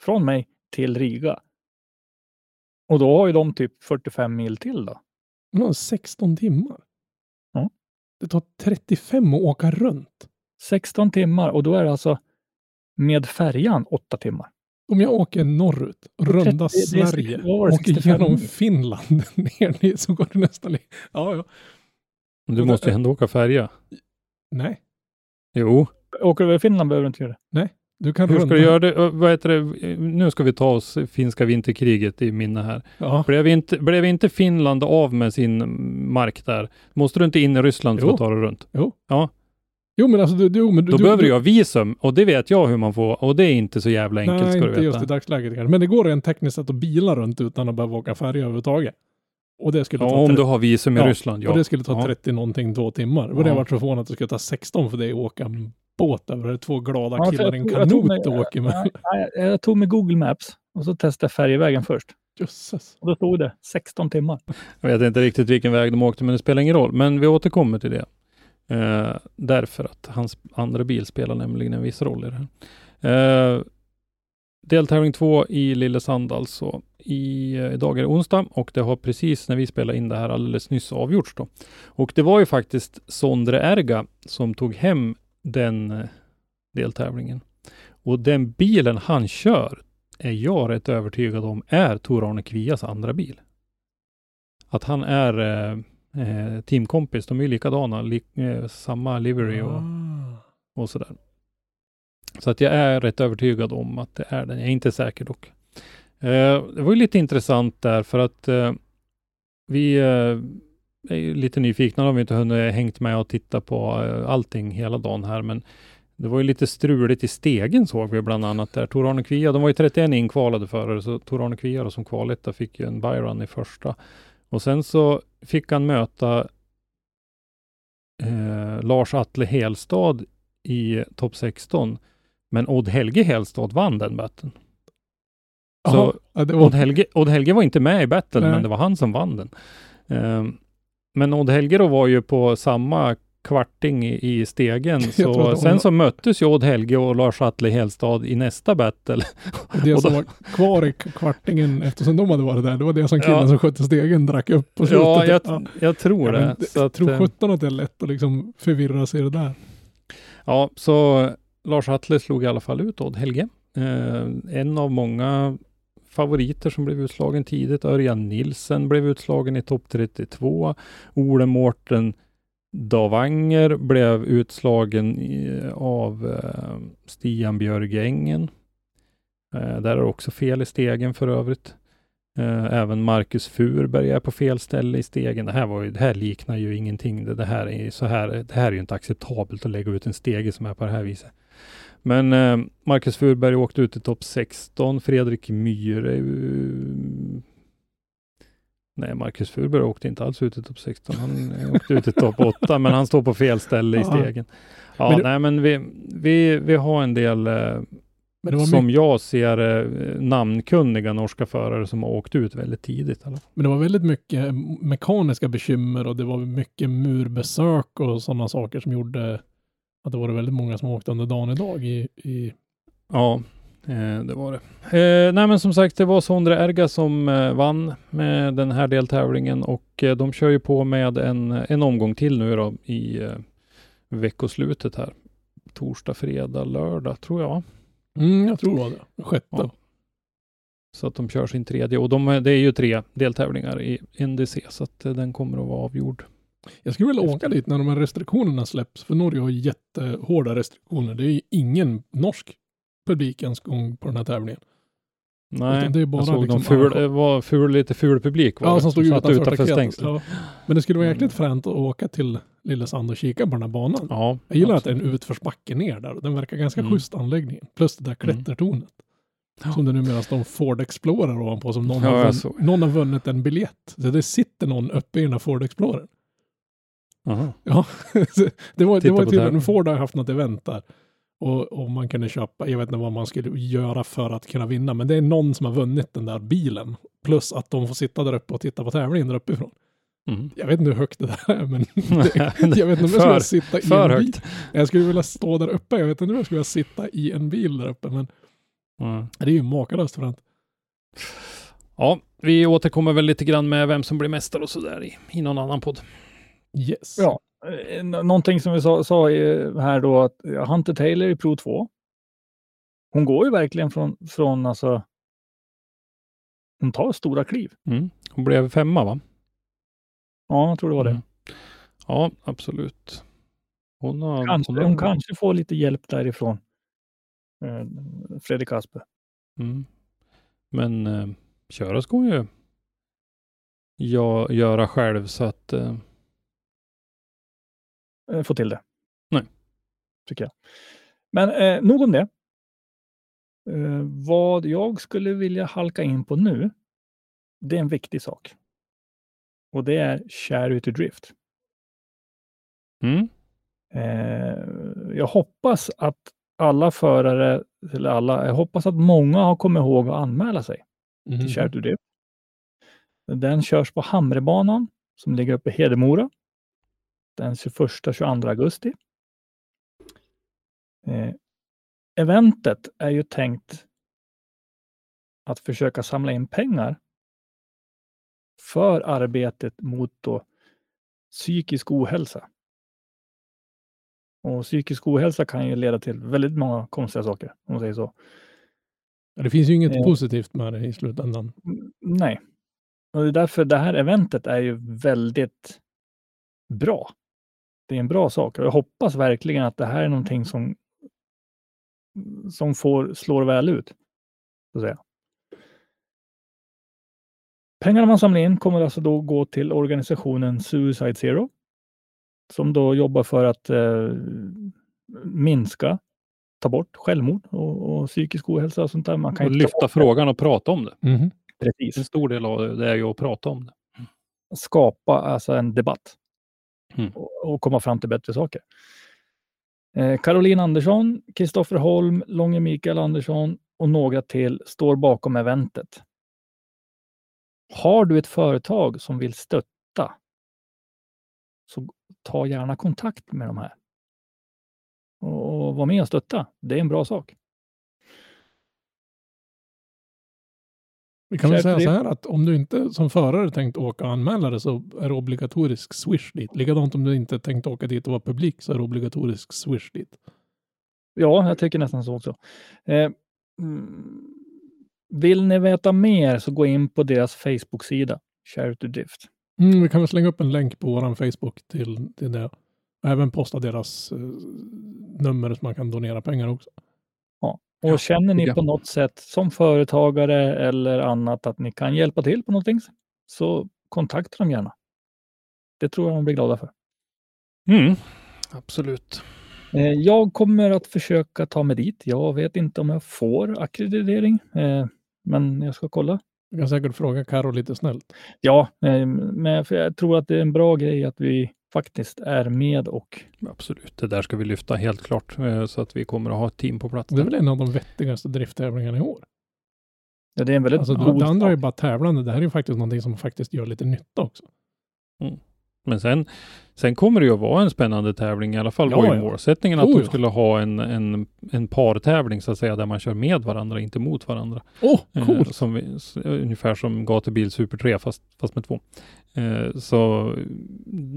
Från mig till Riga. Och då har ju de typ 45 mil till då. Men han har 16 timmar. Ja. Det tar 35 att åka runt. 16 timmar och då är det alltså med färjan 8 timmar. Om jag åker norrut, runda 30 det är- Sverige, åker 65 genom? Finland ner dit så går det nästan... li- Ja, ja. Du Och måste ju ändå åka färja. Nej, Jo, Åker du över Finland behöver du inte göra det. du kan hur runda. ska du göra det? Vad heter det? Nu ska vi ta oss finska vinterkriget i minne här. Ja. Blev inte, blev inte Finland av med sin mark där? Måste du inte in i Ryssland för Jo. att ta dig runt? Jo, men alltså du... du, men du Då du, behöver du, ha visum och det vet jag hur man får och det är inte så jävla enkelt Nej, ska du inte just i veta. dagsläget kanske. Men det går rent tekniskt att bila runt utan att behöva åka färja överhuvudtaget. Och det skulle Ja, ta om 30, du har visum i Ja, Ryssland, ja. och det skulle ta Ja. 30 någonting, två timmar. Och det Ja. har varit så förvånat att det skulle ta 16 för dig att åka en båt över. Det två glada Ja, killar i jag en jag kanot och åker med. Nej, nej, jag tog med Google Maps och så testade jag färjevägen först. Jösses. Och då stod det 16 timmar. Jag vet inte riktigt vilken väg de åkte, men det spelar ingen roll. Men vi återkommer till det. Eh, därför att hans andra bil spelar nämligen en viss roll i det här. Eh, deltävling två i Lillesand alltså. I, eh, idag är det onsdag och det har precis när vi spelade in det här alldeles nyss avgjorts då. Och det var ju faktiskt Sondre Erga som tog hem den eh, deltävlingen. Och den bilen han kör är jag rätt övertygad om är Tor-Arne Kvias andra bil. Att han är eh, eh, teamkompis, de är ju likadana, li, eh, samma livery och, Ah. och sådär. Så att jag är rätt övertygad om att det är den. Jag är inte säker dock. Eh, det var ju lite intressant där för att eh, vi eh, är ju lite nyfikna, har vi inte hunnit hängt med och titta på eh, allting hela dagen här, men det var ju lite struligt i stegen såg vi bland annat där. Tor-Arne Kvia, de var ju 31 inkvalade förare, så Tor-Arne Kvia då, som kvaletta fick ju en byrun i första. Och sen så fick han möta eh, Lars Atle Helstad i topp 16. Men Odd Helge Helstad vann den batten. Så Jaha, ja, var, Odd, Helge, Odd Helge var inte med i battlen, men det var han som vann den. Eh, men Odd Helge då var ju på samma kvarting i, i stegen, så sen Odd- så möttes ju Odd Helge och Lars Atle Helstad i nästa battle. det och som då- var kvar i kvartingen eftersom de hade varit där, det var det som killen Ja. som skötte stegen drack upp på slutet. Ja, jag, Ja. jag tror Ja, det. jag tror eh, sjutton att det är lätt att liksom förvirra sig i det där. Ja, så Lars Atle slog i alla fall ut Odd Helge. Eh, en av många favoriter som blev utslagen tidigt. Örjan Nilsen blev utslagen i topp 32. Ole Mårten Davanger blev utslagen i, av eh, Stian Björgängen. Eh, där är också fel i stegen för övrigt. Eh, även Marcus Furberg är på fel ställe i stegen. Det här, var ju, det här liknar ju ingenting. Det, det, här är, ju så här, det här är ju inte acceptabelt att lägga ut en stege som är på det här viset. Men eh, Marcus Furberg åkte ut i topp 16. Fredrik Myhre... Eh, Nej, Marcus Furberg åkte inte alls ut i topp 16. Han åkte ut i topp 8, men han står på fel ställe i stegen. Ja, Men det- nej, men vi, vi, vi har en del, eh, som jag ser eh, namnkunniga norska förare som har åkt ut väldigt tidigt. fall. Men det var väldigt mycket mekaniska bekymmer och det var mycket murbesök och sådana saker som gjorde att det var väldigt många som åkte under dagen idag i, i Ja, eh, det var det. Eh, nej, men som sagt, det var Sondre Erga som eh, vann med den här deltävlingen och eh, de kör ju på med en, en omgång till nu då i eh, veckoslutet här. Torsdag, fredag, lördag tror jag. mm, jag tror det var det, sjätte. Ja. Så att de kör sin tredje och de, det är ju tre deltävlingar i NDC så att eh, den kommer att vara avgjord. Jag skulle vilja åka dit när de här restriktionerna släpps, för Norge har jättehårda restriktioner. Det är ingen norsk publik ens gång på den här tävlingen. Nej, Utan det är bara jag såg liksom ful, det var ful, lite ful publik var Ja, det, som stod utanför, staketet. stängslet. Ja. Men det skulle vara jäkligt Mm. fränt att åka till Lillesand och kika på den här banan. Ja, Jag gillar att det är absolut. en utförsbacke ner där den verkar ganska Mm. schysst anläggningen. Plus det där klättertornet. Som det numera står en Ford Explorer ovanpå som någon, Ja, har, jag vunn, såg. någon har vunnit en biljett. Så det sitter någon uppe i den här Ford Explorer. Aha. Ja, det var, det Titta var på tydligen, det. Ford har haft något event där. Och, och man kunde köpa, jag vet inte vad man skulle göra för att kunna vinna, men det är någon som har vunnit den där bilen. Plus att de får sitta där uppe och titta på tävlingen där uppifrån. Mm. Jag vet inte hur högt det där är, men det, jag vet inte om jag skulle sitta i en bil. högt. Jag skulle vilja stå där uppe, jag vet inte om jag skulle vilja sitta i en bil där uppe, men Mm. det är ju makalöst fränt. Ja, vi återkommer väl lite grann med vem som blir mästare och sådär i, i någon annan podd. Yes. Ja, någonting som vi sa, sa eh, här då att eh, Hunter Taylor i Pro 2. Hon går ju verkligen från, från alltså. Hon tar stora kliv. Mm. Hon blev femma va? Ja, jag tror det var det. Mm. Ja, absolut. Hon har... Kanske, hon har- hon kanske får lite hjälp därifrån. Eh, Fredrik Aspe. Mm. Men eh, köra ska hon ju ja, göra själv så att eh, Eh, Få till det. Nej. Tycker jag. Men eh, nog om det. Eh, vad jag skulle vilja halka in på nu. Det är en viktig sak. Och det är Charity Drift. mm. Eh, jag hoppas att alla förare, eller alla, jag hoppas att många har kommit ihåg att anmäla sig Mhm. till Charity Drift. Den körs på Hamrebanan som ligger uppe i Hedemora den 21-22 augusti. Eh, eventet är ju tänkt att försöka samla in pengar för arbetet mot då psykisk ohälsa. Och psykisk ohälsa kan ju leda till väldigt många konstiga saker, om man säger så. Det finns ju inget Eh. positivt med det i slutändan. Mm, Nej. Och det är därför det här eventet är ju väldigt bra. Det är en bra sak och jag hoppas verkligen att det här är någonting som som får, slår väl ut. Så att säga. Pengarna man samlar in kommer alltså då gå till organisationen Suicide Zero som då jobbar för att eh, minska, ta bort självmord och, och psykisk ohälsa och sånt där. Man kan och lyfta frågan och prata om det. Mhm. Precis. En stor del av det, det är ju att prata om det. skapa alltså en debatt Mm. och, och komma fram till bättre saker. Eh, Caroline Andersson, Kristoffer Holm, Långe Mikael Andersson och några till står bakom eventet. Har du ett företag som vill stötta så ta gärna kontakt med de här. Och, och var med och stötta. Det är en bra sak. Vi kan väl säga så här att om du inte som förare tänkt åka och anmäla det så är det obligatorisk swish dit. Likadant om du inte tänkt åka dit och vara publik så är det obligatorisk swish dit. Ja, jag tycker nästan så också. Eh, mm, vill ni veta mer så gå in på deras Facebook-sida, Charity Drift. Mm, vi kan väl slänga upp en länk på våran Facebook till, till det. Och även posta deras eh, nummer så man kan donera pengar också. Och känner ni på något sätt som företagare eller annat att ni kan hjälpa till på någonting så kontakta dem gärna. Det tror jag de blir glada för. Mm. Absolut. Eh, Jag kommer att försöka ta mig dit. Jag vet inte om jag får akkreditering, eh, men jag ska kolla. Du kan säkert fråga Karo lite snällt. Ja, eh, men jag tror att det är en bra grej att vi faktiskt är med och Absolut. Det där ska vi lyfta helt klart eh, så att vi kommer att ha ett team på plats. Det är väl en av de vettigaste drifttävlingarna i år. ja, det är en väldigt Alltså, god det andra är ju bara tävlande. Det här är ju faktiskt någonting som faktiskt gör lite nytta också. Men sen, sen kommer det ju att vara en spännande tävling. I alla fall Ja, var ju ja. målsättningen att Oh, de skulle ha en, en, en partävling så att säga, där man kör med varandra, inte mot varandra. Åh, Eh, coolt! som vi, ungefär som Gatubil Super 3 fast, fast med två. Eh, så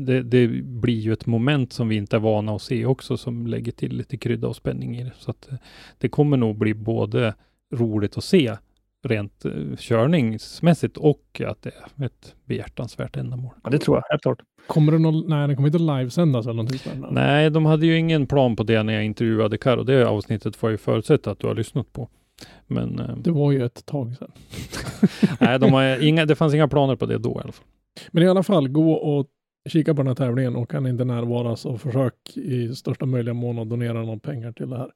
det, det blir ju ett moment som vi inte är vana att se också som lägger till lite krydda och spänning i det. Så att eh, det kommer nog bli både roligt att se rent eh, körningsmässigt och att det är ett behjärtansvärt ändamål. Ja, det tror jag, helt klart. Kommer det någon, nej, den kommer inte livesändas eller någonting där. Nej, de hade ju ingen plan på det när jag intervjuade Karo. Det avsnittet får jag ju förutsätta att du har lyssnat på. Men eh, Det var ju ett tag sedan. nej, de har inga, det fanns inga planer på det då i alla fall. Men i alla fall, gå och kika på den här tävlingen och kan inte närvara så försök i största möjliga mån att donera någon pengar till det här.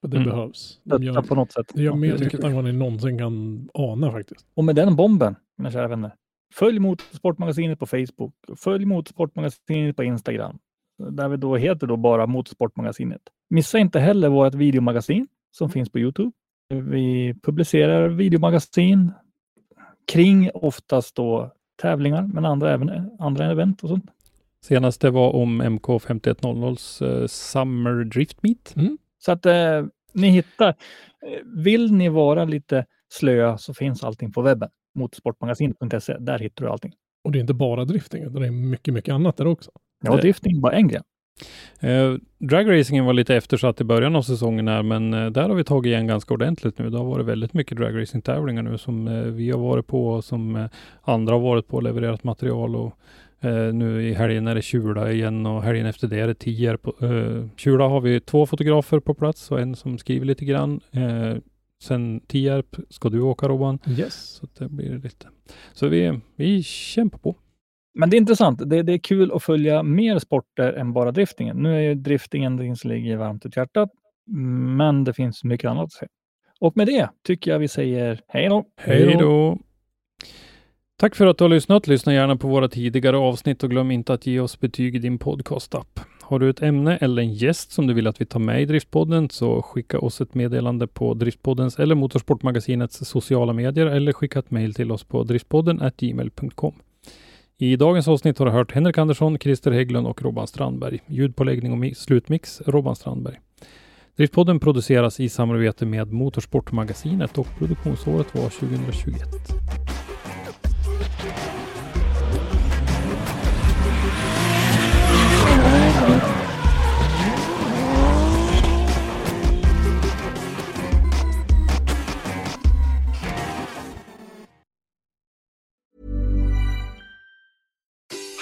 För det Mm. behövs. De gör, på något sätt. de gör mer jag tycker nytta än vad ni någonsin kan ana faktiskt. Och med den bomben, mina kära vänner, följ Motorsportmagasinet på Facebook. Följ Motorsportmagasinet på Instagram. Där vi då heter då bara Motorsportmagasinet. Missa inte heller vårt videomagasin som finns på Youtube. Vi publicerar videomagasin kring oftast då tävlingar, men andra, även andra event och sånt. Senaste var om MK5100s eh, Summer Drift Meet. Så att eh, ni hittar. Eh, Vill ni vara lite slöa så finns allting på webben. Motorsportmagasinet.se. Där hittar du allting. Och det är inte bara drifting, utan det är mycket, mycket annat där också. Ja, Det- drifting är bara en grej. Eh, dragracingen var lite eftersatt i början av säsongen här, men eh, där har vi tagit igen ganska ordentligt nu. Det har varit väldigt mycket dragracing-tävlingar nu som eh, vi har varit på och som eh, andra har varit på och levererat material. Och, eh, nu i helgen är det Kjula igen och helgen efter det är det Tierp. Eh, Kjula har vi två fotografer på plats och en som skriver lite grann. Eh, sen Tierp ska du åka Robban. Yes. Så det blir lite. Så vi, vi kämpar på. Men det är intressant. Det, det är kul att följa mer sporter än bara driftingen. Nu är ju driftingen det som ligger varmt i hjärtat, men det finns mycket annat att se. Och med det tycker jag vi säger hej då. Hej då! Tack för att du har lyssnat. Lyssna gärna på våra tidigare avsnitt och glöm inte att ge oss betyg i din podcastapp. Har du ett ämne eller en gäst som du vill att vi tar med i Driftpodden så skicka oss ett meddelande på Driftpoddens eller Motorsportmagasinets sociala medier eller skicka ett mejl till oss på driftpodden gmail.com. I dagens avsnitt har du hört Henrik Andersson, Christer Hägglund och Robban Strandberg. Ljudpåläggning och slutmix Robban Strandberg. Driftpodden produceras i samarbete med Motorsportmagasinet och produktionsåret var 2021.